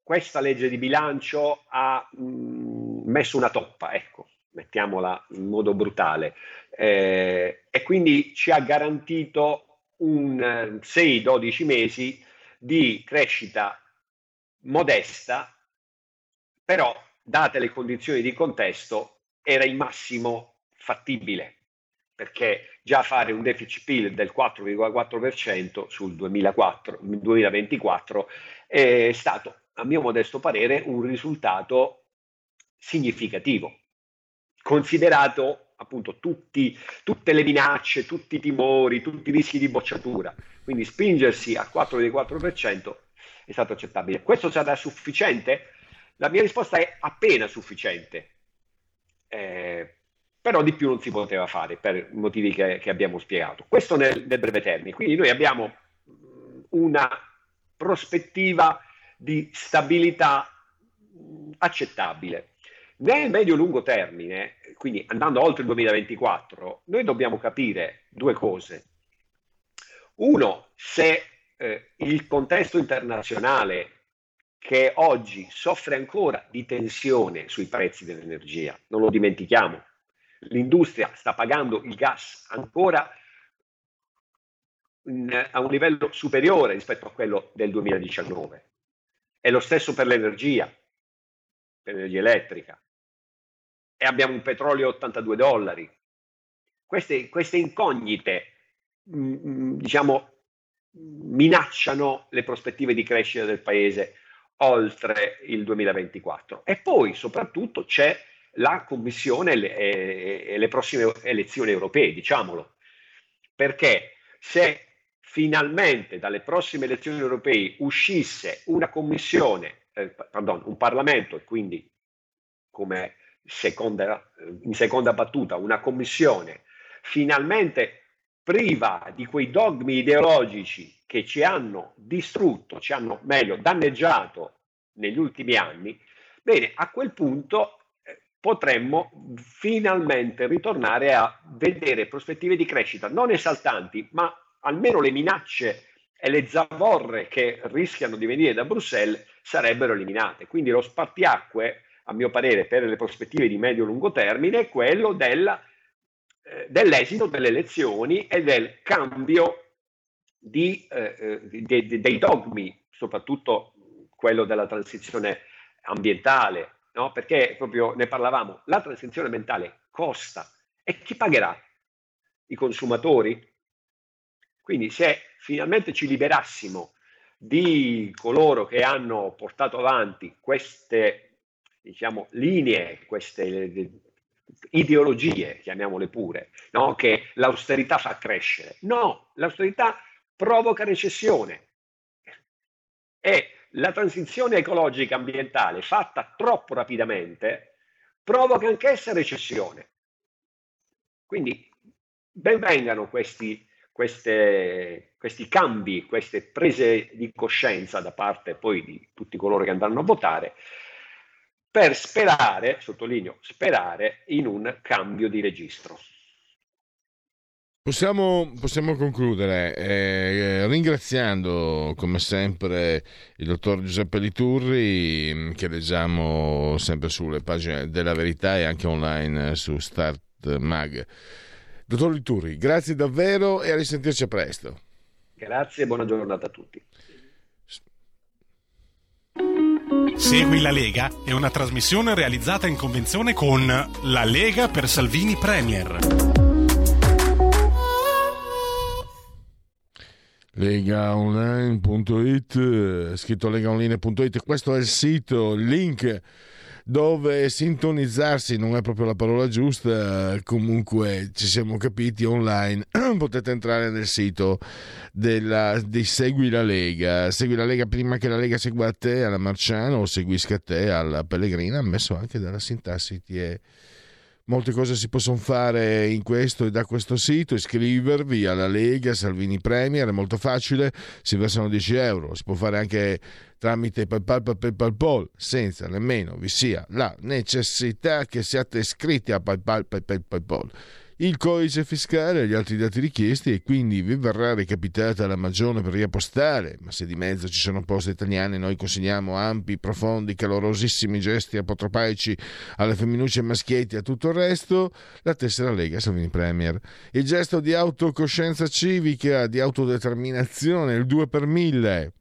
questa legge di bilancio ha mh, mm, messo una toppa, ecco, mettiamola in modo brutale, eh, e quindi ci ha garantito un 6-12 mesi di crescita modesta, però date le condizioni di contesto era il massimo fattibile, perché già fare un deficit PIL del 4,4% sul 2004, 2024 è stato, a mio modesto parere, un risultato significativo, considerato appunto tutti, tutte le minacce, tutti i timori, tutti i rischi di bocciatura. Quindi spingersi al 4,4% è stato accettabile. Questo sarà sufficiente? La mia risposta è appena sufficiente. Eh, però di più non si poteva fare per motivi che, che abbiamo spiegato. Questo nel, nel, breve termine. Quindi noi abbiamo una prospettiva di stabilità accettabile. Nel medio-lungo termine, quindi andando oltre il 2024, noi dobbiamo capire due cose. Uno, se eh, il contesto internazionale che oggi soffre ancora di tensione sui prezzi dell'energia, non lo dimentichiamo, l'industria sta pagando il gas ancora in, a un livello superiore rispetto a quello del 2019. È lo stesso per l'energia, per l'energia elettrica. E abbiamo un petrolio a 82 dollari. Queste, queste incognite, mh, mm, mm, diciamo, minacciano le prospettive di crescita del paese oltre il 2024. E poi soprattutto c'è la Commissione e le, e le prossime elezioni europee, diciamolo, perché se finalmente dalle prossime elezioni europee uscisse una commissione, eh, pardon, un Parlamento e quindi come seconda, in seconda battuta una commissione finalmente priva di quei dogmi ideologici che ci hanno distrutto, ci hanno meglio danneggiato negli ultimi anni, bene, a quel punto potremmo finalmente ritornare a vedere prospettive di crescita non esaltanti, ma almeno le minacce e le zavorre che rischiano di venire da Bruxelles sarebbero eliminate. Quindi lo spartiacque, a mio parere, per le prospettive di medio-lungo termine è quello della, eh, dell'esito delle elezioni e del cambio di, eh, eh de, de, dei dogmi, soprattutto quello della transizione ambientale, no? perché proprio ne parlavamo, la transizione mentale costa e chi pagherà? I consumatori? Quindi se finalmente ci liberassimo di coloro che hanno portato avanti queste diciamo, linee, queste ideologie, chiamiamole pure, no? che l'austerità fa crescere. No, l'austerità provoca recessione. E la transizione ecologica ambientale fatta troppo rapidamente provoca anch'essa recessione. Quindi benvengano questi, queste, questi cambi, queste prese di coscienza da parte poi di tutti coloro che andranno a votare per sperare, sottolineo, sperare in un cambio di registro. Possiamo, possiamo concludere eh, ringraziando come sempre il dottor Giuseppe Liturri mm, che leggiamo sempre sulle pagine della verità e anche online su Start Mag. Dottor Liturri, grazie davvero e a risentirci a presto. Grazie e buona giornata a tutti. Segui la Lega è una trasmissione realizzata in convenzione con La Lega per Salvini Premier. legaonline.it scritto legaonline.it questo è il sito, il link dove sintonizzarsi non è proprio la parola giusta comunque ci siamo capiti online potete entrare nel sito della, di Segui la Lega. Segui la Lega prima che la Lega segua a te alla Marciano o seguisca te alla Pellegrina ammesso anche dalla sintassi ti è Molte cose si possono fare in questo e da questo sito, iscrivervi alla Lega Salvini Premier, è molto facile, si versano 10 euro, si può fare anche tramite PayPal, PayPal, PayPal, senza nemmeno vi sia la necessità che siate iscritti a PayPal, PayPal, PayPal il codice fiscale e gli altri dati richiesti e quindi vi verrà recapitata la magione per via postale, ma se di mezzo ci sono poste italiane noi consigliamo ampi, profondi, calorosissimi gesti apotropaici alle femminucce maschietti e a tutto il resto, la tessera Lega Salvini Premier. Il gesto di autocoscienza civica, di autodeterminazione, il 2 per 1000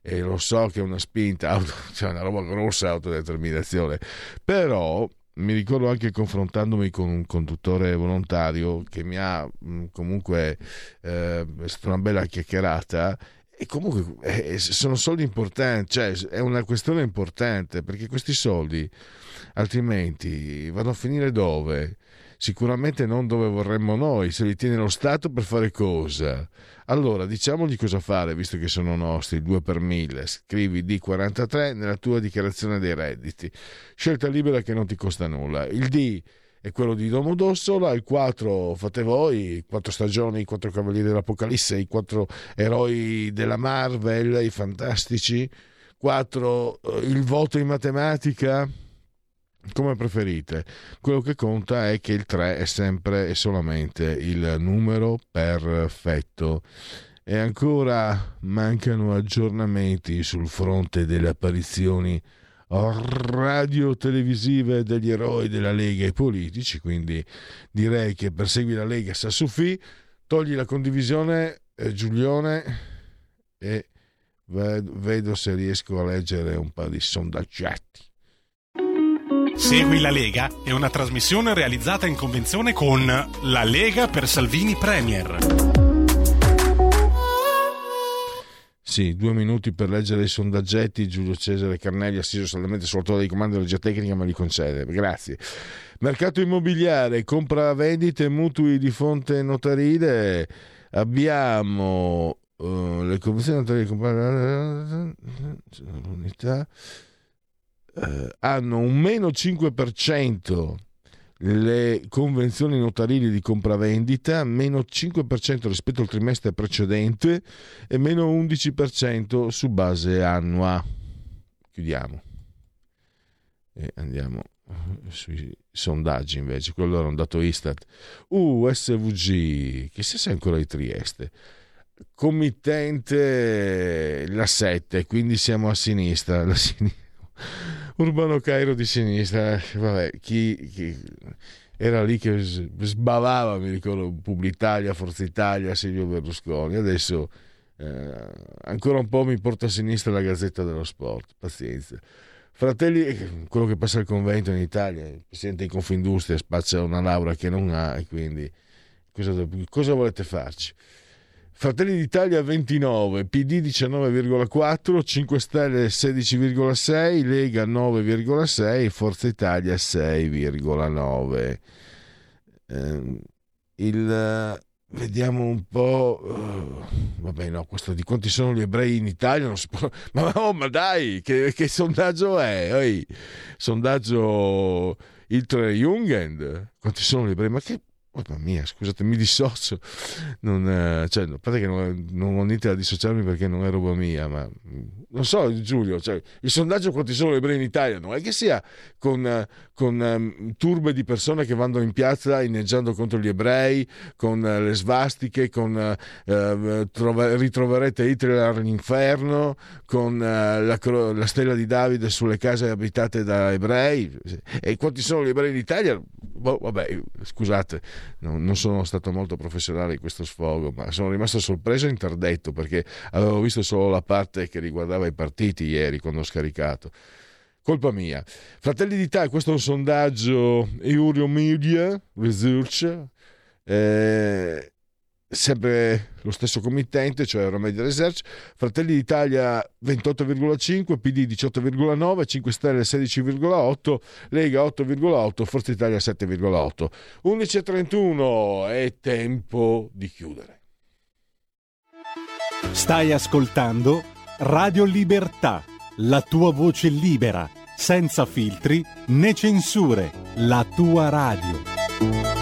e lo so che è una spinta, cioè una roba grossa autodeterminazione, però mi ricordo anche confrontandomi con un conduttore volontario che mi ha mm, comunque eh, è stata una bella chiacchierata e comunque eh, sono soldi importanti, cioè è una questione importante perché questi soldi altrimenti vanno a finire dove? Sicuramente non dove vorremmo noi, se li tiene lo Stato per fare cosa? Allora, diciamogli cosa fare, visto che sono nostri, 2 per 1000. Scrivi D43 nella tua dichiarazione dei redditi. Scelta libera che non ti costa nulla. Il D è quello di Domodossola, il 4 fate voi, quattro stagioni, i quattro cavalieri dell'Apocalisse, i quattro eroi della Marvel, i fantastici, 4 eh, il voto in matematica, come preferite. Quello che conta è che il 3 è sempre e solamente il numero perfetto. E ancora mancano aggiornamenti sul fronte delle apparizioni radio-televisive degli eroi della Lega e politici, quindi direi che persegui la Lega Sassufì, togli la condivisione eh, Giulione e vedo se riesco a leggere un po' di sondaggetti. Segui la Lega è una trasmissione realizzata in convenzione con La Lega per Salvini Premier. Sì, due minuti per leggere i sondaggetti. Giulio Cesare Carnelli, assiso solamente sul di comando della regia tecnica, me li concede. Grazie. Mercato immobiliare, compra, vendite, mutui di fonte notarile. Abbiamo uh, le convenzioni notarile l'unità uh, hanno un meno 5% le convenzioni notarili di compravendita meno 5% rispetto al trimestre precedente e meno 11% su base annua. Chiudiamo e andiamo sui sondaggi invece. Quello era un dato Istat. USVG, chissà se è ancora di Trieste. Committente la 7, quindi siamo a sinistra. La sinistra Urbano Cairo di sinistra, vabbè, chi, chi era lì che sbavava, mi ricordo, Publitalia, Forza Italia, Silvio Berlusconi, adesso eh, ancora un po' mi porta a sinistra la Gazzetta dello Sport, pazienza. Fratelli, quello che passa al convento in Italia, il presidente di Confindustria spaccia una laurea che non ha e quindi cosa, cosa volete farci? Fratelli d'Italia 29, PD 19,4, 5 Stelle 16,6, Lega 9,6, Forza Italia 6,9. Eh, il, vediamo un po'. Uh, vabbè, no, questo di quanti sono gli ebrei in Italia non si può. Ma, oh, ma dai, che, che sondaggio è? Oi, sondaggio il Tre Jungend. Quanti sono gli ebrei? Ma che Mamma mia, scusate, mi dissocio. Non, eh, cioè, a parte che non, non ho niente da dissociarmi perché non è roba mia, ma non so, Giulio, cioè, il sondaggio quanti sono le ebrei in Italia non è che sia con, con um, turbe di persone che vanno in piazza inneggiando contro gli ebrei, con uh, le svastiche, con uh, trova, ritroverete Hitler all'inferno, con uh, la, la, stella di Davide sulle case abitate da ebrei. E quanti sono gli ebrei in Italia? Boh, vabbè, scusate, non, non sono stato molto professionale in questo sfogo, ma sono rimasto sorpreso e interdetto perché avevo visto solo la parte che riguardava i partiti ieri quando ho scaricato. Colpa mia. Fratelli d'Italia, questo è un sondaggio Eurio Media Research. Eh, sempre lo stesso committente, cioè Euromedia Research, Fratelli d'Italia 28,5, PD 18,9, 5 Stelle 16,8, Lega 8,8, Forza Italia 7,8. 11.31 è tempo di chiudere. Stai ascoltando Radio Libertà, la tua voce libera, senza filtri né censure, la tua radio.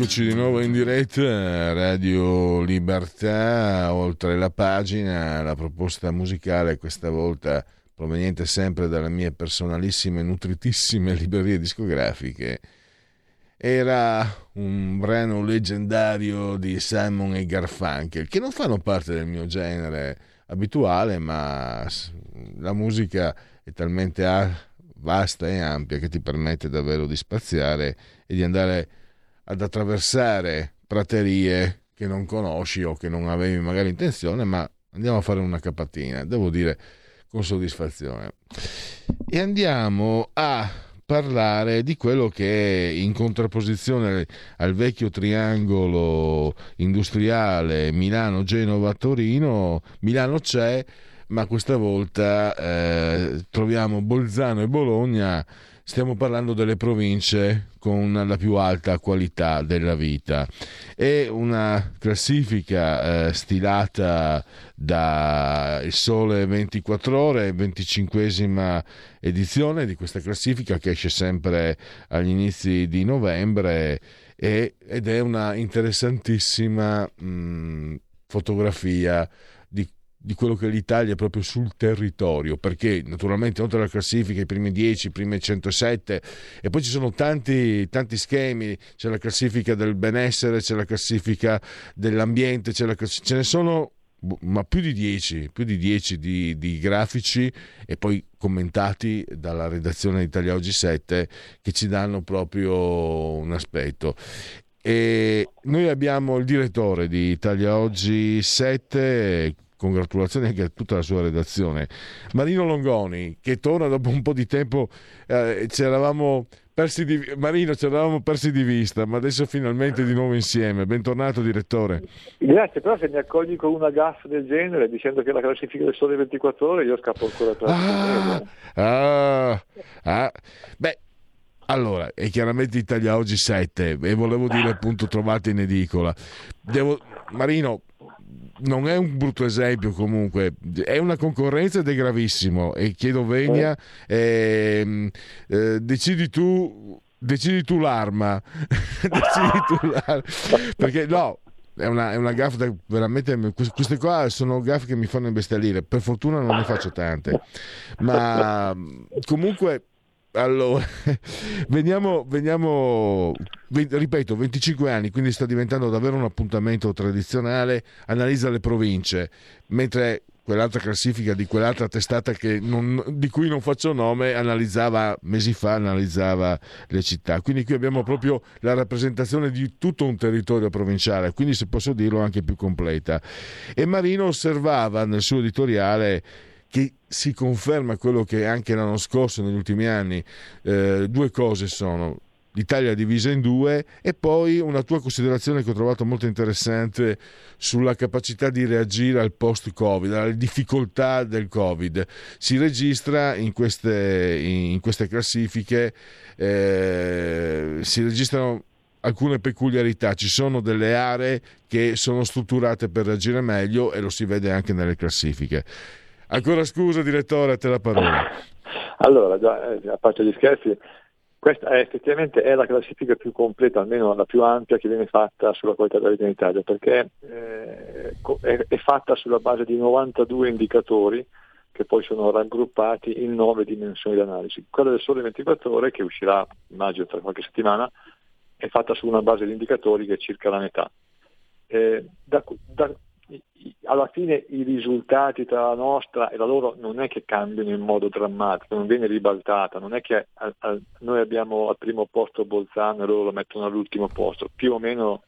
Eccoci di nuovo in diretta, Radio Libertà, oltre la pagina, la proposta musicale questa volta proveniente sempre dalle mie personalissime, nutritissime librerie discografiche. Era un brano leggendario di Simon e Garfunkel, che non fanno parte del mio genere abituale, ma la musica è talmente a- vasta e ampia che ti permette davvero di spaziare e di andare ad attraversare praterie che non conosci o che non avevi magari intenzione, ma andiamo a fare una capatina, devo dire con soddisfazione. E andiamo a parlare di quello che è in contrapposizione al vecchio triangolo industriale Milano-Genova-Torino, Milano c'è, ma questa volta eh, troviamo Bolzano e Bologna stiamo parlando delle province con la più alta qualità della vita. È una classifica eh, stilata da Il Sole 24 Ore, 25esima edizione di questa classifica che esce sempre agli inizi di novembre e- ed è una interessantissima mh, fotografia di quello che è l'Italia proprio sul territorio, perché naturalmente oltre alla classifica i primi 10, i primi 107 e poi ci sono tanti, tanti schemi, c'è la classifica del benessere, c'è la classifica dell'ambiente, la ce ne sono boh, ma più di 10, più di 10 di, di grafici e poi commentati dalla redazione di Italia Oggi 7 che ci danno proprio un aspetto. E noi abbiamo il direttore di Italia Oggi 7, congratulazioni anche a tutta la sua redazione, Marino Longoni, che torna dopo un po' di tempo, eh, ci eravamo persi di, Marino, ci eravamo persi di vista, ma adesso finalmente di nuovo insieme. Bentornato direttore. Grazie, però se mi accogli con una gaffa del genere dicendo che la classifica del sole 24 ore io scappo ancora tra Ah, ah, ah. Beh, allora, è chiaramente Italia Oggi 7 e volevo dire appunto trovate in edicola. Devo, Marino, non è un brutto esempio comunque, è una concorrenza ed è gravissimo e chiedo venia, ehm, eh, decidi tu, decidi tu l'arma, decidi tu l'arma, perché no, è una, è una gaffa veramente queste qua sono gaffe che mi fanno imbestialire per fortuna non ne faccio tante ma comunque Allora, veniamo, veniamo, ve- ripeto, 25 anni, quindi sta diventando davvero un appuntamento tradizionale, analizza le province, mentre quell'altra classifica di quell'altra testata non- di cui non faccio nome analizzava mesi fa analizzava le città. Quindi qui abbiamo proprio la rappresentazione di tutto un territorio provinciale quindi se posso dirlo anche più completa. E Marino osservava nel suo editoriale che si conferma quello che anche l'anno scorso negli ultimi anni eh, due cose sono l'Italia divisa in due e poi una tua considerazione che ho trovato molto interessante sulla capacità di reagire al post-Covid, alle difficoltà del Covid. Si registra in queste, in queste classifiche, eh, si registrano alcune peculiarità, ci sono delle aree che sono strutturate per reagire meglio e lo si vede anche nelle classifiche. Ancora scusa direttore, a te la parola. Allora, eh, a parte gli scherzi, questa è, effettivamente è la classifica più completa, almeno la più ampia che viene fatta sulla qualità della vita in Italia, perché eh, è, fatta sulla base di 92 indicatori che poi sono raggruppati in nove dimensioni di analisi. Quella del Sole 24 Ore, che uscirà immagino tra qualche settimana, è fatta su una base di indicatori che è circa la metà. Eh, da- da- alla fine i risultati tra la nostra e la loro non è che cambiano in modo drammatico, non viene ribaltata, non è che a- a- noi abbiamo al primo posto Bolzano e loro lo mettono all'ultimo posto, più o meno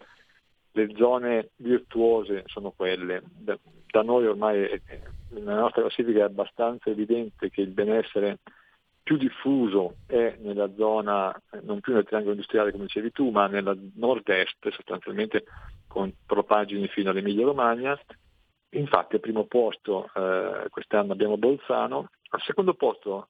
le zone virtuose sono quelle. Da, da noi ormai nella nostra classifica è abbastanza evidente che il benessere più diffuso è nella zona, eh, non più nel triangolo industriale come dicevi tu, ma nella nord-est sostanzialmente con propagini fino all'Emilia Romagna. Infatti al primo posto eh, quest'anno abbiamo Bolzano, al secondo posto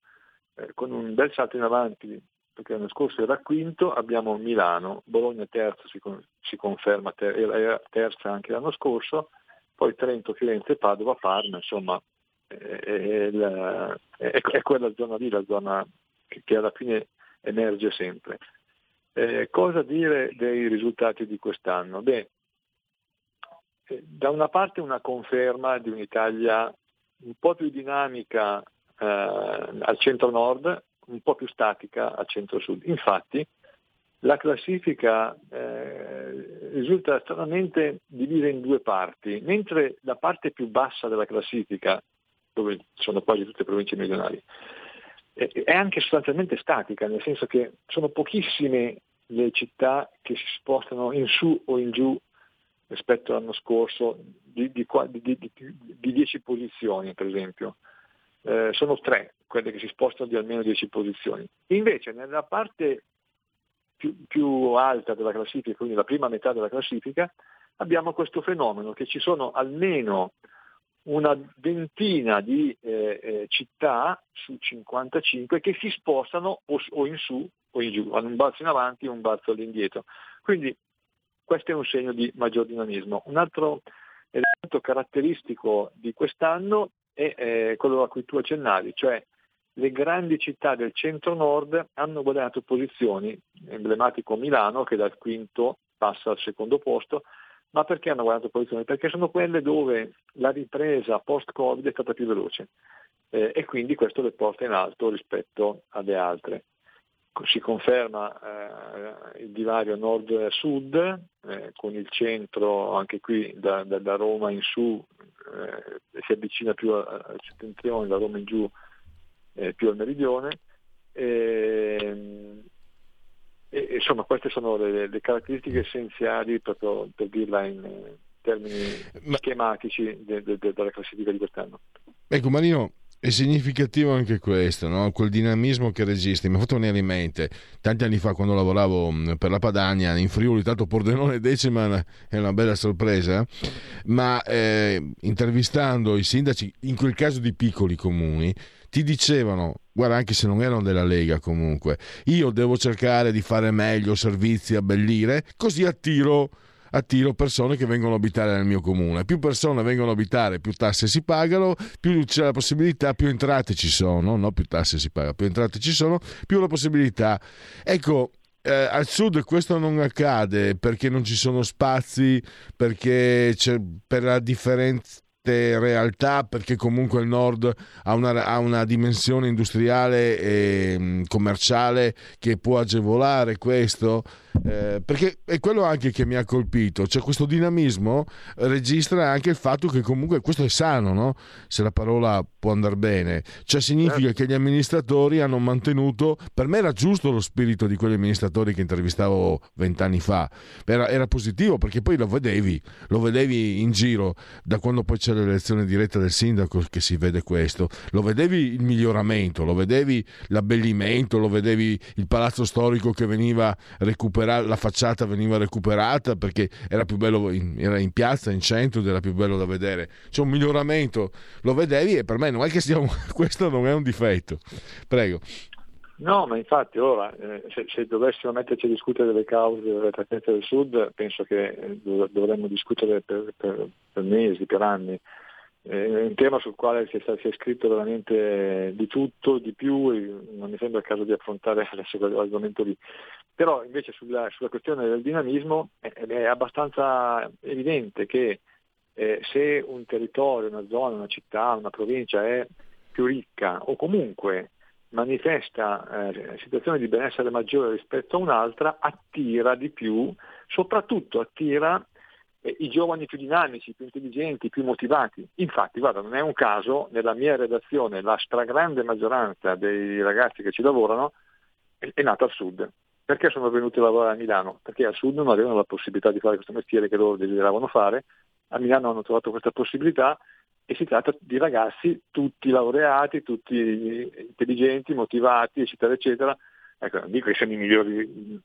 eh, con un bel salto in avanti perché l'anno scorso era quinto, abbiamo Milano, Bologna terzo si, con- si conferma, ter- era terza anche l'anno scorso, poi Trento, Firenze, Padova, Parma, insomma è, la- è- è quella zona lì, la zona che, che alla fine emerge sempre. Eh, cosa dire dei risultati di quest'anno? Beh, eh, da una parte una conferma di un'Italia un po' più dinamica eh, al centro-nord, un po' più statica al centro-sud. Infatti la classifica eh, risulta stranamente divisa in due parti, mentre la parte più bassa della classifica, dove sono quasi tutte province meridionali, è anche sostanzialmente statica, nel senso che sono pochissime le città che si spostano in su o in giù rispetto all'anno scorso di, di- di- di 10 posizioni, per esempio. Eh, sono tre quelle che si spostano di almeno 10 posizioni. Invece nella parte più, più alta della classifica, quindi la prima metà della classifica, abbiamo questo fenomeno che ci sono almeno una ventina di eh, eh, città su 55 che si spostano o, o in su o in giù, hanno un balzo in avanti e un balzo all'indietro. Quindi questo è un segno di maggior dinamismo. Un altro elemento caratteristico di quest'anno è eh, quello a cui tu accennavi, cioè le grandi città del centro-nord hanno guadagnato posizioni, emblematico Milano che dal quinto passa al secondo posto, ma perché hanno guadagnato posizioni? Perché sono quelle dove la ripresa post-Covid è stata più veloce eh, e quindi questo le porta in alto rispetto alle altre. Si conferma eh, il divario nord-sud, eh, con il centro anche qui da, da- da Roma in su eh, si avvicina più al settentrione, da Roma in giù eh, più al meridione. E, e, insomma, queste sono le, le caratteristiche essenziali proprio per dirla in eh, termini Ma- schematici de- de- de- della classifica di quest'anno. Ecco Marino, è significativo anche questo, no? quel dinamismo che registri. Mi ha fatto venire in mente, tanti anni fa quando lavoravo mh, per la Padania in Friuli, tanto Pordenone Decima è una bella sorpresa, ma eh, intervistando i sindaci, in quel caso di piccoli comuni, ti dicevano, guarda anche se non erano della Lega comunque, io devo cercare di fare meglio servizi, abbellire, così attiro attiro persone che vengono a abitare nel mio comune. Più persone vengono a abitare, più tasse si pagano, più c'è la possibilità, più entrate ci sono, no più tasse si pagano, più entrate ci sono, più la possibilità. Ecco, eh, al sud questo non accade perché non ci sono spazi, perché per la differenza certe realtà perché comunque il nord ha una, ha una dimensione industriale e mh, commerciale che può agevolare questo? Eh, perché è quello anche che mi ha colpito, cioè questo dinamismo registra anche il fatto che comunque questo è sano, no? se la parola può andare bene, cioè significa che gli amministratori hanno mantenuto, per me era giusto lo spirito di quegli amministratori che intervistavo vent'anni fa, era, era positivo perché poi lo vedevi, lo vedevi in giro da quando poi c'è l'elezione diretta del sindaco che si vede questo, lo vedevi il miglioramento, lo vedevi l'abbellimento, lo vedevi il palazzo storico che veniva recuperato la facciata veniva recuperata perché era più bello in, era in piazza, in centro ed era più bello da vedere. C'è un miglioramento, lo vedevi e per me non è che stiamo, questo non è un difetto. Prego. No, ma infatti ora eh, se, se, dovessimo metterci a discutere delle cause delle trattezze del Sud, penso che eh, dovremmo discutere per, per, per mesi, per anni è un tema sul quale si è, si è, scritto veramente di tutto, di più, non mi sembra il caso di affrontare adesso quell'argomento lì. Però invece sulla, sulla questione del dinamismo è, è abbastanza evidente che eh, se un territorio, una zona, una città, una provincia è più ricca o comunque manifesta eh, situazioni di benessere maggiore rispetto a un'altra, attira di più, soprattutto attira i giovani più dinamici, più intelligenti, più motivati. Infatti, guarda, non è un caso, nella mia redazione la stragrande maggioranza dei ragazzi che ci lavorano è, è nata al sud. Perché sono venuti a lavorare a Milano? Perché al sud non avevano la possibilità di fare questo mestiere che loro desideravano fare, a Milano hanno trovato questa possibilità e si tratta di ragazzi tutti laureati, tutti intelligenti, motivati, eccetera, eccetera. Ecco, non dico che siano i migliori,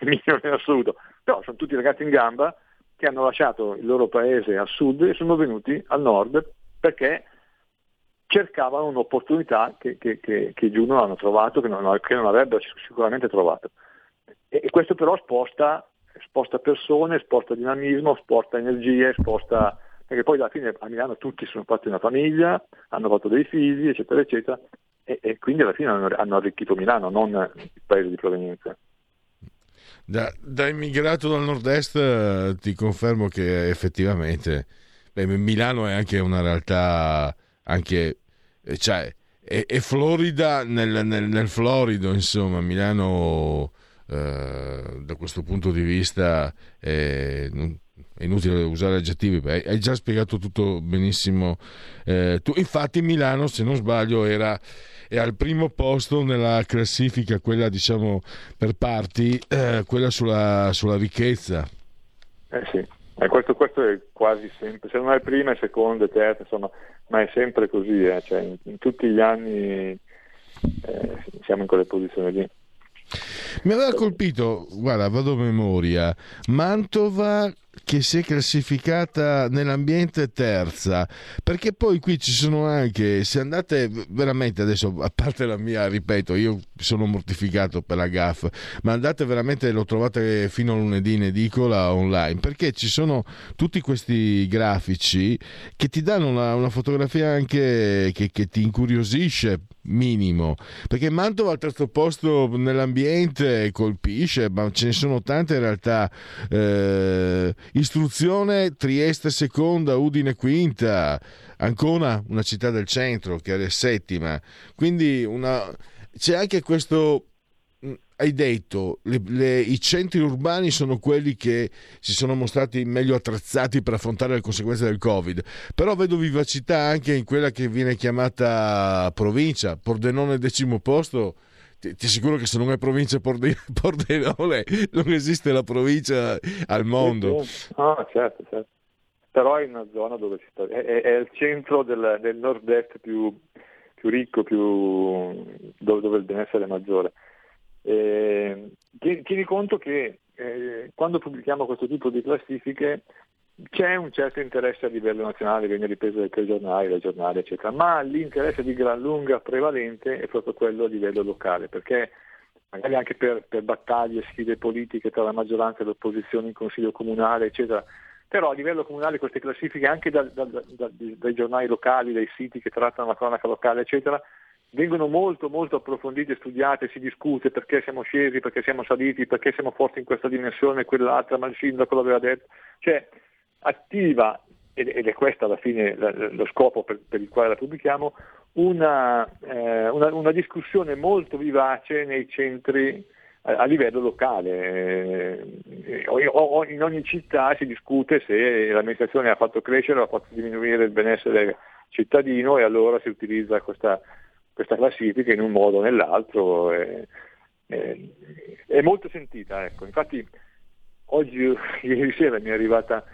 i migliori in assoluto, però sono tutti ragazzi in gamba che hanno lasciato il loro paese al sud e sono venuti al nord perché cercavano un'opportunità che, che, che, che giù non hanno trovato, che non, che non avrebbero sicuramente trovato. E, e questo però sposta, sposta, persone, sposta dinamismo, sposta energie, sposta... perché poi alla fine a Milano tutti sono fatti una famiglia, hanno fatto dei figli, eccetera, eccetera, e, e quindi alla fine hanno, hanno arricchito Milano, non il paese di provenienza. Da, da, immigrato dal nord-est eh, ti confermo che effettivamente beh, Milano è anche una realtà anche eh, cioè, è, è florida nel, nel, nel, florido insomma Milano eh, da questo punto di vista è, è inutile usare aggettivi hai già spiegato tutto benissimo eh, tu, infatti Milano se non sbaglio era è al primo posto nella classifica, quella diciamo per parti, eh, quella sulla, sulla, ricchezza. Eh sì, eh, questo, questo, è quasi sempre, se non è prima, è seconda, è terza, insomma, ma è sempre così, eh. cioè, in, in, tutti gli anni eh, siamo in quelle posizioni lì. Mi aveva colpito, guarda, vado a memoria, Mantova che si è classificata nell'ambiente terza, perché poi qui ci sono anche, se andate veramente adesso, a parte la mia, ripeto, io sono mortificato per la GAF, ma andate veramente, lo trovate fino a lunedì in edicola online, perché ci sono tutti questi grafici che ti danno una, una fotografia anche che, che ti incuriosisce minimo perché Mantova al terzo posto nell'ambiente colpisce ma ce ne sono tante in realtà eh, istruzione Trieste seconda Udine quinta Ancona una città del centro che è settima quindi una... c'è anche questo hai detto, le, le, i centri urbani sono quelli che si sono mostrati meglio attrezzati per affrontare le conseguenze del Covid, però vedo vivacità anche in quella che viene chiamata provincia, Pordenone decimo posto. Ti, ti assicuro che se non è provincia Pordenone non esiste la provincia al mondo. Ah, certo, certo. Però è una zona dove si sta, è, è il centro del, del nord-est più, più ricco, più, dove, dove il benessere è maggiore. Eh, tieni conto che eh, quando pubblichiamo questo tipo di classifiche c'è un certo interesse a livello nazionale, viene ripreso dai telegiornali, dai giornali, eccetera, ma l'interesse di gran lunga prevalente è proprio quello a livello locale, perché magari anche per, per battaglie, sfide politiche tra la maggioranza e l'opposizione in consiglio comunale, eccetera, però a livello comunale queste classifiche anche da, da, da, dai giornali locali, dai siti che trattano la cronaca locale, eccetera, vengono molto molto approfondite, studiate, si discute perché siamo scesi, perché siamo saliti, perché siamo forti in questa dimensione quell'altra, ma il sindaco l'aveva detto, cioè attiva ed è questo alla fine lo scopo per, per il quale la pubblichiamo, una, eh, una- una discussione molto vivace nei centri a, a livello locale. Eh, o- o- in ogni città si discute se l'amministrazione ha fatto crescere o ha fatto diminuire il benessere cittadino e allora si utilizza questa, questa classifica in un modo o nell'altro. eh, eh, è molto sentita, ecco. infatti oggi, ieri sera mi è arrivata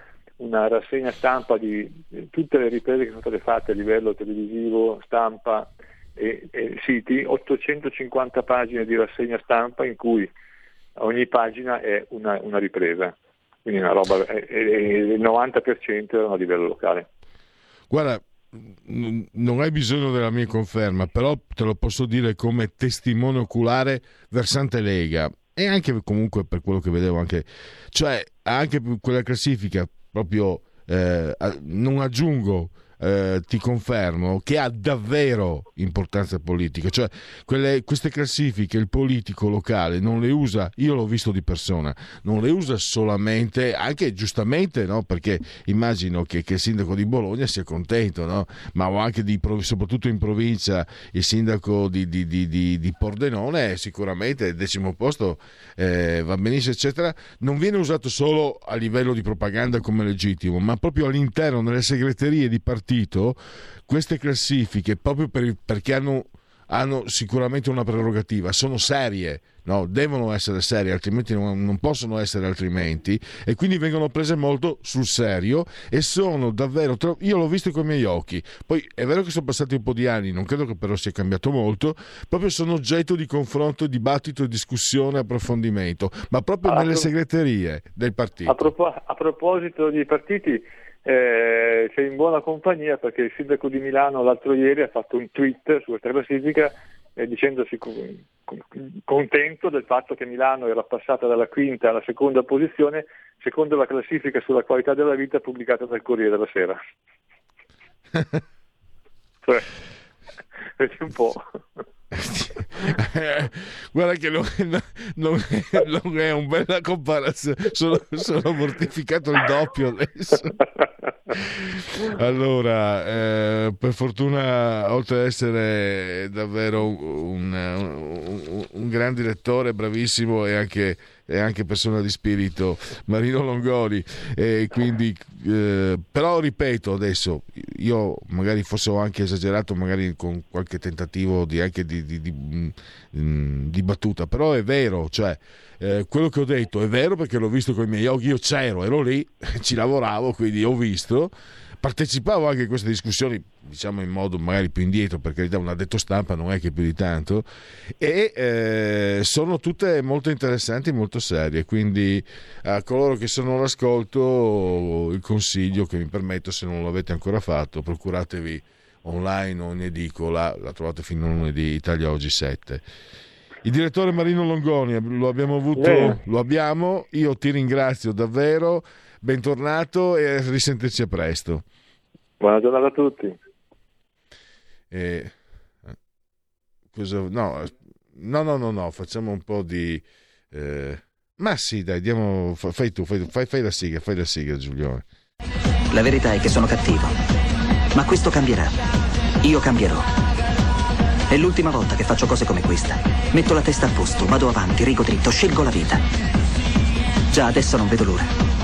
una rassegna stampa di tutte le riprese che sono state fatte a livello televisivo, stampa e, e siti, 850 pagine di rassegna stampa in cui ogni pagina è una, una ripresa, quindi una roba, e- e- il 90% erano a livello locale. Guarda, non hai bisogno della mia conferma, però te lo posso dire come testimone oculare versante Lega e anche comunque per quello che vedevo anche, cioè anche quella classifica proprio eh, non aggiungo eh, ti confermo che ha davvero importanza politica, cioè quelle- queste classifiche il politico locale non le usa, io l'ho visto di persona, non le usa solamente, anche giustamente, no? perché immagino che, che il sindaco di Bologna sia contento, no? ma anche di, soprattutto in provincia il sindaco di, di- di- di- Pordenone sicuramente decimo posto eh, va benissimo eccetera, non viene usato solo a livello di propaganda come legittimo, ma proprio all'interno nelle segreterie di partito queste classifiche proprio per- perché hanno, hanno sicuramente una prerogativa, sono serie, no? devono essere serie, altrimenti non, non possono essere altrimenti e quindi vengono prese molto sul serio e sono davvero, io l'ho visto con i miei occhi, poi è vero che sono passati un po' di anni, non credo che però sia cambiato molto, proprio sono oggetto di confronto, dibattito, discussione, approfondimento, ma proprio Ah, nelle tu- segreterie del partito. A, propo- a proposito di partiti, eh, sei in buona compagnia perché il sindaco di Milano l'altro ieri ha fatto un tweet su questa classifica eh, dicendosi co- co- contento del fatto che Milano era passata dalla quinta alla seconda posizione secondo la classifica sulla qualità della vita pubblicata dal Corriere della Sera. Cioè, vedi un po'. Guarda che non, non è, non è una bella comparazione, sono, sono mortificato il doppio adesso. Allora, eh, per fortuna, oltre ad essere davvero un, un- un gran direttore, bravissimo e anche, e anche persona di spirito, Marino Longori, e quindi, eh, però ripeto adesso, io magari forse ho anche esagerato, magari con qualche tentativo di, anche di, di- di- mm, di battuta, però è vero, cioè eh, quello che ho detto è vero perché l'ho visto con i miei occhi, io c'ero, ero lì, ci lavoravo, quindi ho visto, partecipavo anche a queste discussioni, diciamo in modo magari più indietro, perché da un addetto stampa non è che più di tanto, e eh, sono tutte molto interessanti e molto serie, quindi a coloro che sono all'ascolto il consiglio che mi permetto, se non l'avete ancora fatto, procuratevi online o in edicola, la trovate fino a lunedì, Italia Oggi 7. Il direttore Marino Longoni lo abbiamo avuto, Eh. lo abbiamo, io ti ringrazio davvero, bentornato e risentirci a presto. Buona giornata a tutti. E- cosa- no, no, no, no, no, facciamo un po' di... eh, ma sì, dai, diamo, fa- fai tu, fai, tu, fai, fai la sigla, fai la sigla Giulione. La verità è che sono cattivo. Ma questo cambierà. Io cambierò. È l'ultima volta che faccio cose come questa. Metto la testa a posto, vado avanti, rigo dritto, scelgo la vita. Già adesso non vedo l'ora.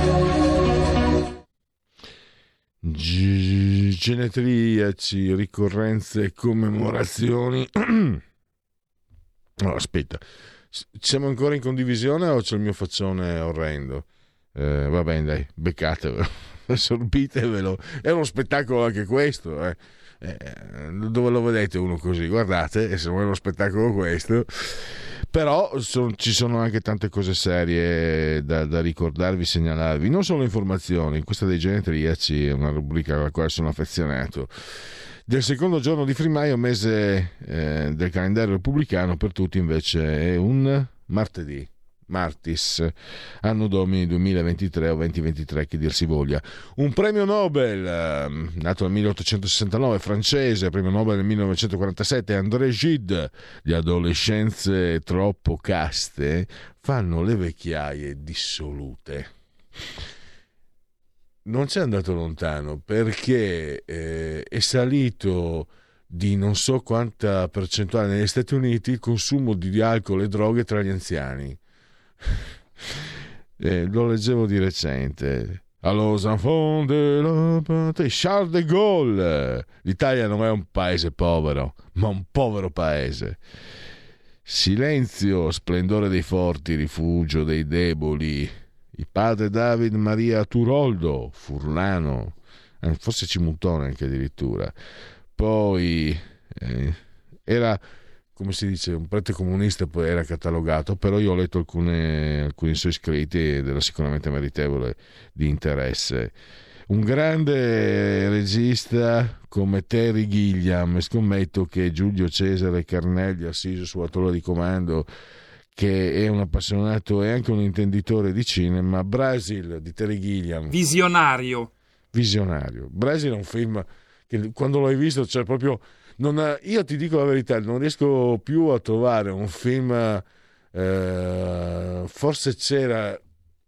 Genetriaci, ricorrenze e commemorazioni. No, aspetta, siamo ancora in condivisione o c'è il mio faccione orrendo? Eh, va bene, dai, beccatevelo, assorbitevelo. È uno spettacolo anche questo. eh. Eh, dove lo vedete uno così? Guardate, se non è uno spettacolo questo. Però son- ci sono anche tante cose serie da, da ricordarvi, segnalarvi, non solo informazioni, questa dei genetriaci è una rubrica alla quale sono affezionato. Del secondo giorno di Frimaio, mese eh, del calendario repubblicano, per tutti invece è un martedì. Martis, anno domini 2023 o 2023 che dir si voglia. Un premio Nobel, ehm, nato nel 1869, francese, premio Nobel nel 1947, André Gide, le adolescenze troppo caste fanno le vecchiaie dissolute. Non c'è andato lontano perché eh, è salito di non so quanta percentuale negli Stati Uniti il consumo di alcol e droghe tra gli anziani. Eh, lo leggevo di recente. Allos enfants de la patrie, Charles de Gaulle. L'Italia non è un paese povero, ma un povero paese. Silenzio, splendore dei forti, rifugio dei deboli. Il padre David Maria Turoldo, Furlano, forse Cimutone anche addirittura. Poi eh, era come si dice, un prete comunista poi era catalogato, però io ho letto alcune, alcuni suoi scritti ed era sicuramente meritevole di interesse. Un grande regista come Terry Gilliam, scommetto che Giulio Cesare Carnelli, assiso sulla tolla di comando, che è un appassionato e anche un intenditore di cinema, Brasil di Terry Gilliam. Visionario. Visionario. Brasil è un film che quando l'hai visto c'è proprio non, io ti dico la verità, non riesco più a trovare un film, eh, forse c'era,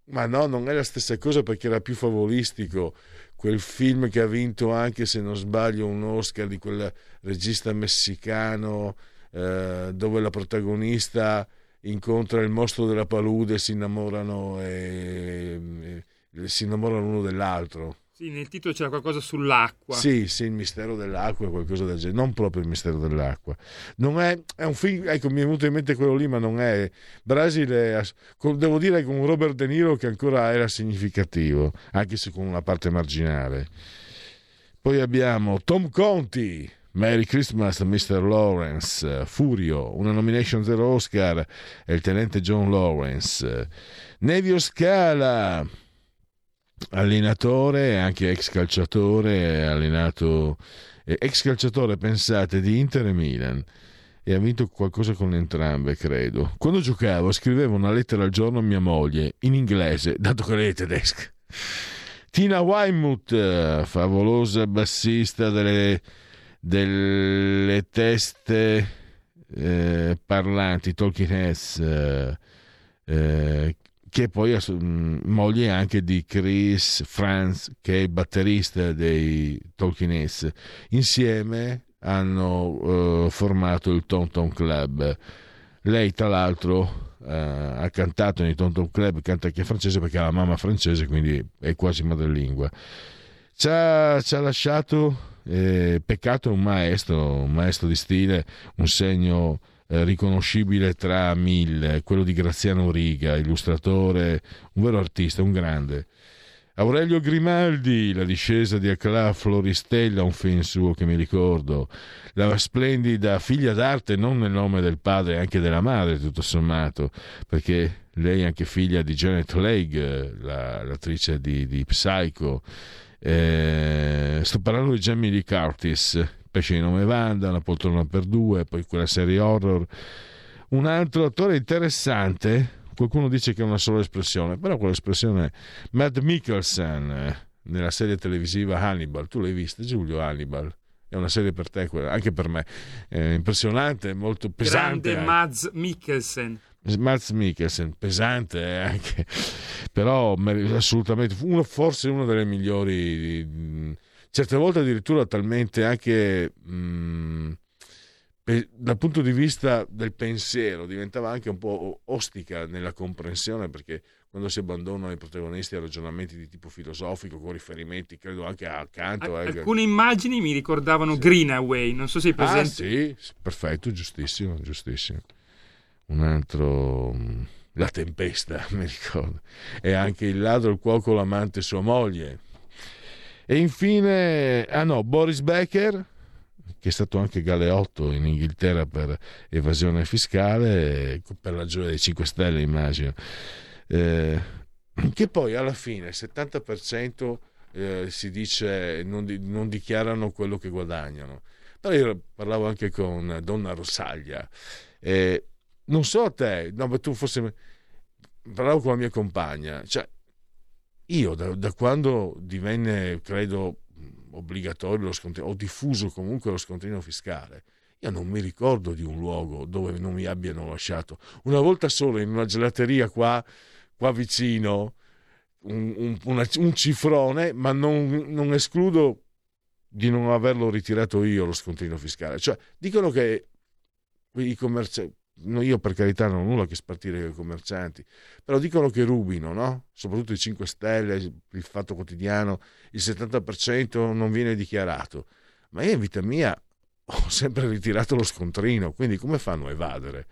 ma no, non è la stessa cosa perché era più favolistico, quel film che ha vinto anche, se non sbaglio, un Oscar di quel regista messicano, eh, dove la protagonista incontra il mostro della palude, si innamorano e, e si innamorano l'uno dell'altro. Sì, nel titolo c'era qualcosa sull'acqua. Sì, sì, il mistero dell'acqua, qualcosa del genere, non proprio il mistero dell'acqua. Non è, è un film, ecco, mi è venuto in mente quello lì, ma non è. Brasile, devo dire con Robert De Niro che ancora era significativo, anche se con una parte marginale. Poi abbiamo Tom Conti, Merry Christmas Mr. Lawrence, Furio, una nomination zero Oscar, e il tenente John Lawrence. Nevio Scala, allenatore, anche ex calciatore, allenato, eh, ex calciatore, pensate, di Inter e Milan e ha vinto qualcosa con entrambe, credo. Quando giocavo scrivevo una lettera al giorno a mia moglie in inglese, dato che lei è tedesca. Tina Weymouth, eh, favolosa bassista delle, delle teste eh, parlanti, Talking Heads, eh, eh, che poi è mm, moglie anche di Chris Franz, che è il batterista dei Talking Heads. Insieme hanno eh, formato il Tom Club. Lei, tra l'altro, eh, ha cantato nei Tom Club, canta anche francese perché ha la mamma francese, quindi è quasi madrelingua. Ci ha, ci ha lasciato, eh, peccato, un maestro, un maestro di stile, un segno eh, riconoscibile tra mille, quello di Graziano Riga, illustratore, un vero artista, un grande. Aurelio Grimaldi, La discesa di Aclà Floristella, un film suo che mi ricordo. La splendida figlia d'arte, non nel nome del padre, anche della madre, tutto sommato, perché lei è anche figlia di Janet Leigh, la- l'attrice di, di Psycho. Eh, sto parlando di Jamie Lee Curtis, Pesce di nome Wanda, Una poltrona per due, poi quella serie horror. Un altro attore interessante, qualcuno dice che è una sola espressione, però quell'espressione è Matt Mikkelsen eh, nella serie televisiva Hannibal. Tu l'hai vista, Giulio Hannibal? È una serie per te, quella, anche per me. È impressionante, molto pesante. Grande. Mads Mikkelsen. Mads Mikkelsen, pesante eh, anche, però assolutamente, uno, forse una delle migliori, certe volte addirittura talmente anche mh, pe- dal punto di vista del pensiero diventava anche un po' ostica nella comprensione perché quando si abbandonano i protagonisti a ragionamenti di tipo filosofico con riferimenti credo anche a Kant Hegel. Alcune immagini mi ricordavano Greenaway, non so se hai Ah, presente. sì, perfetto, giustissimo, giustissimo. Un altro, mh, La tempesta, mi ricordo. E anche il ladro, il cuoco, l'amante, sua moglie. E infine, ah no, Boris Becker, che è stato anche Galeotto in Inghilterra per evasione fiscale, per la gioia dei 5 Stelle immagino, eh, che poi alla fine il 70% eh, si dice non, di, non dichiarano quello che guadagnano. Però io parlavo anche con Donna Rossaglia, eh, non so a te, no, ma tu forse parlavo con la mia compagna, cioè io da, da quando divenne, credo, obbligatorio lo scontrino, ho diffuso comunque lo scontrino fiscale, io non mi ricordo di un luogo dove non mi abbiano lasciato. Una volta solo in una gelateria qua, qua vicino, un, un, una, un cifrone, ma non, non, escludo di non averlo ritirato io lo scontrino fiscale. Cioè, dicono che i commercianti, io per carità non ho nulla che spartire con i commercianti, però dicono che rubino, no? soprattutto i 5 Stelle, il Fatto Quotidiano, il 70% non viene dichiarato. Ma io in vita mia ho sempre ritirato lo scontrino, quindi come fanno a evadere?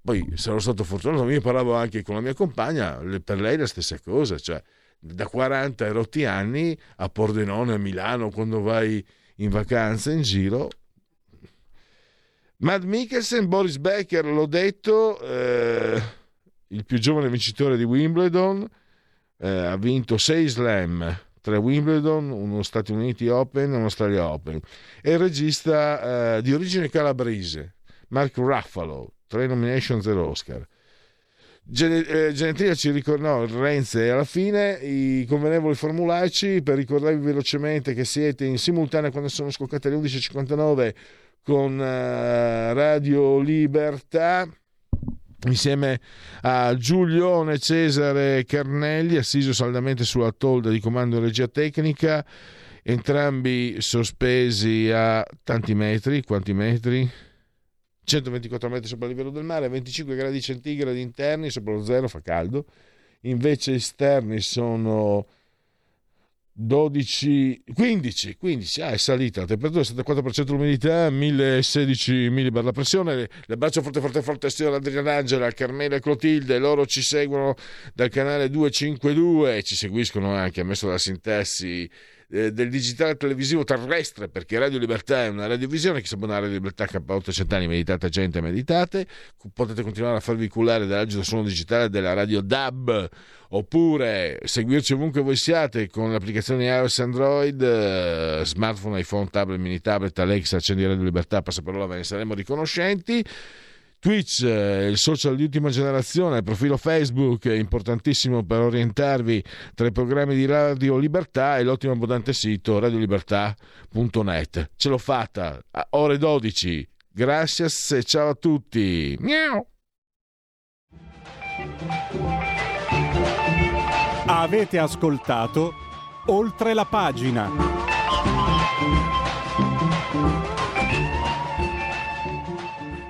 Poi sarò stato fortunato, io parlavo anche con la mia compagna, per lei la stessa cosa, cioè da 40 e rotti anni a Pordenone, a Milano, quando vai in vacanza in giro, Mad Mikkelsen, Boris Becker, l'ho detto, eh, il più giovane vincitore di Wimbledon, eh, ha vinto 6 slam, 3 Wimbledon, uno Stati Uniti Open e uno Australia Open. È il regista eh, di origine calabrese, Mark Ruffalo, 3 nomination, 0 Oscar. Gen- eh, Genetria ci ricorda, no, Renze, alla fine i convenevoli formulaici per ricordarvi velocemente che siete in simultanea quando sono scoccate le 11.59 con uh, Radio Libertà insieme a Giulione Cesare Carnelli, assiso saldamente sulla tolda di comando regia tecnica, entrambi sospesi a tanti metri, quanti metri? 124 metri sopra il livello del mare, 25 gradi centigradi interni, sopra lo zero fa caldo, invece esterni sono 12, 15, 15, ah, è salita la temperatura, 74% l'umidità, 1016 millibar la pressione. L'abbraccio forte, forte, forte a signora Adriana Angela, Carmela e Clotilde, loro ci seguono dal canale 252 e ci seguiscono anche, ammesso dalla sintassi eh, del digitale televisivo terrestre, perché Radio Libertà è una radiovisione, chi sa buona Radio Libertà K8 cent'anni, meditate gente, meditate, potete continuare a farvi cullare dall'agito suono digitale della Radio DAB, oppure seguirci ovunque voi siate con le applicazioni iOS Android, eh, smartphone, iPhone, tablet, mini tablet, Alexa, accendi Radio Libertà, passaparola, ve ne saremo riconoscenti. Twitch, eh, il social di ultima generazione, il profilo Facebook importantissimo per orientarvi tra i programmi di Radio Libertà e l'ottimo abbondante sito radiolibertà.net. Ce l'ho fatta, a ore 12. Gracias e ciao a tutti. Miau. Avete ascoltato oltre la pagina.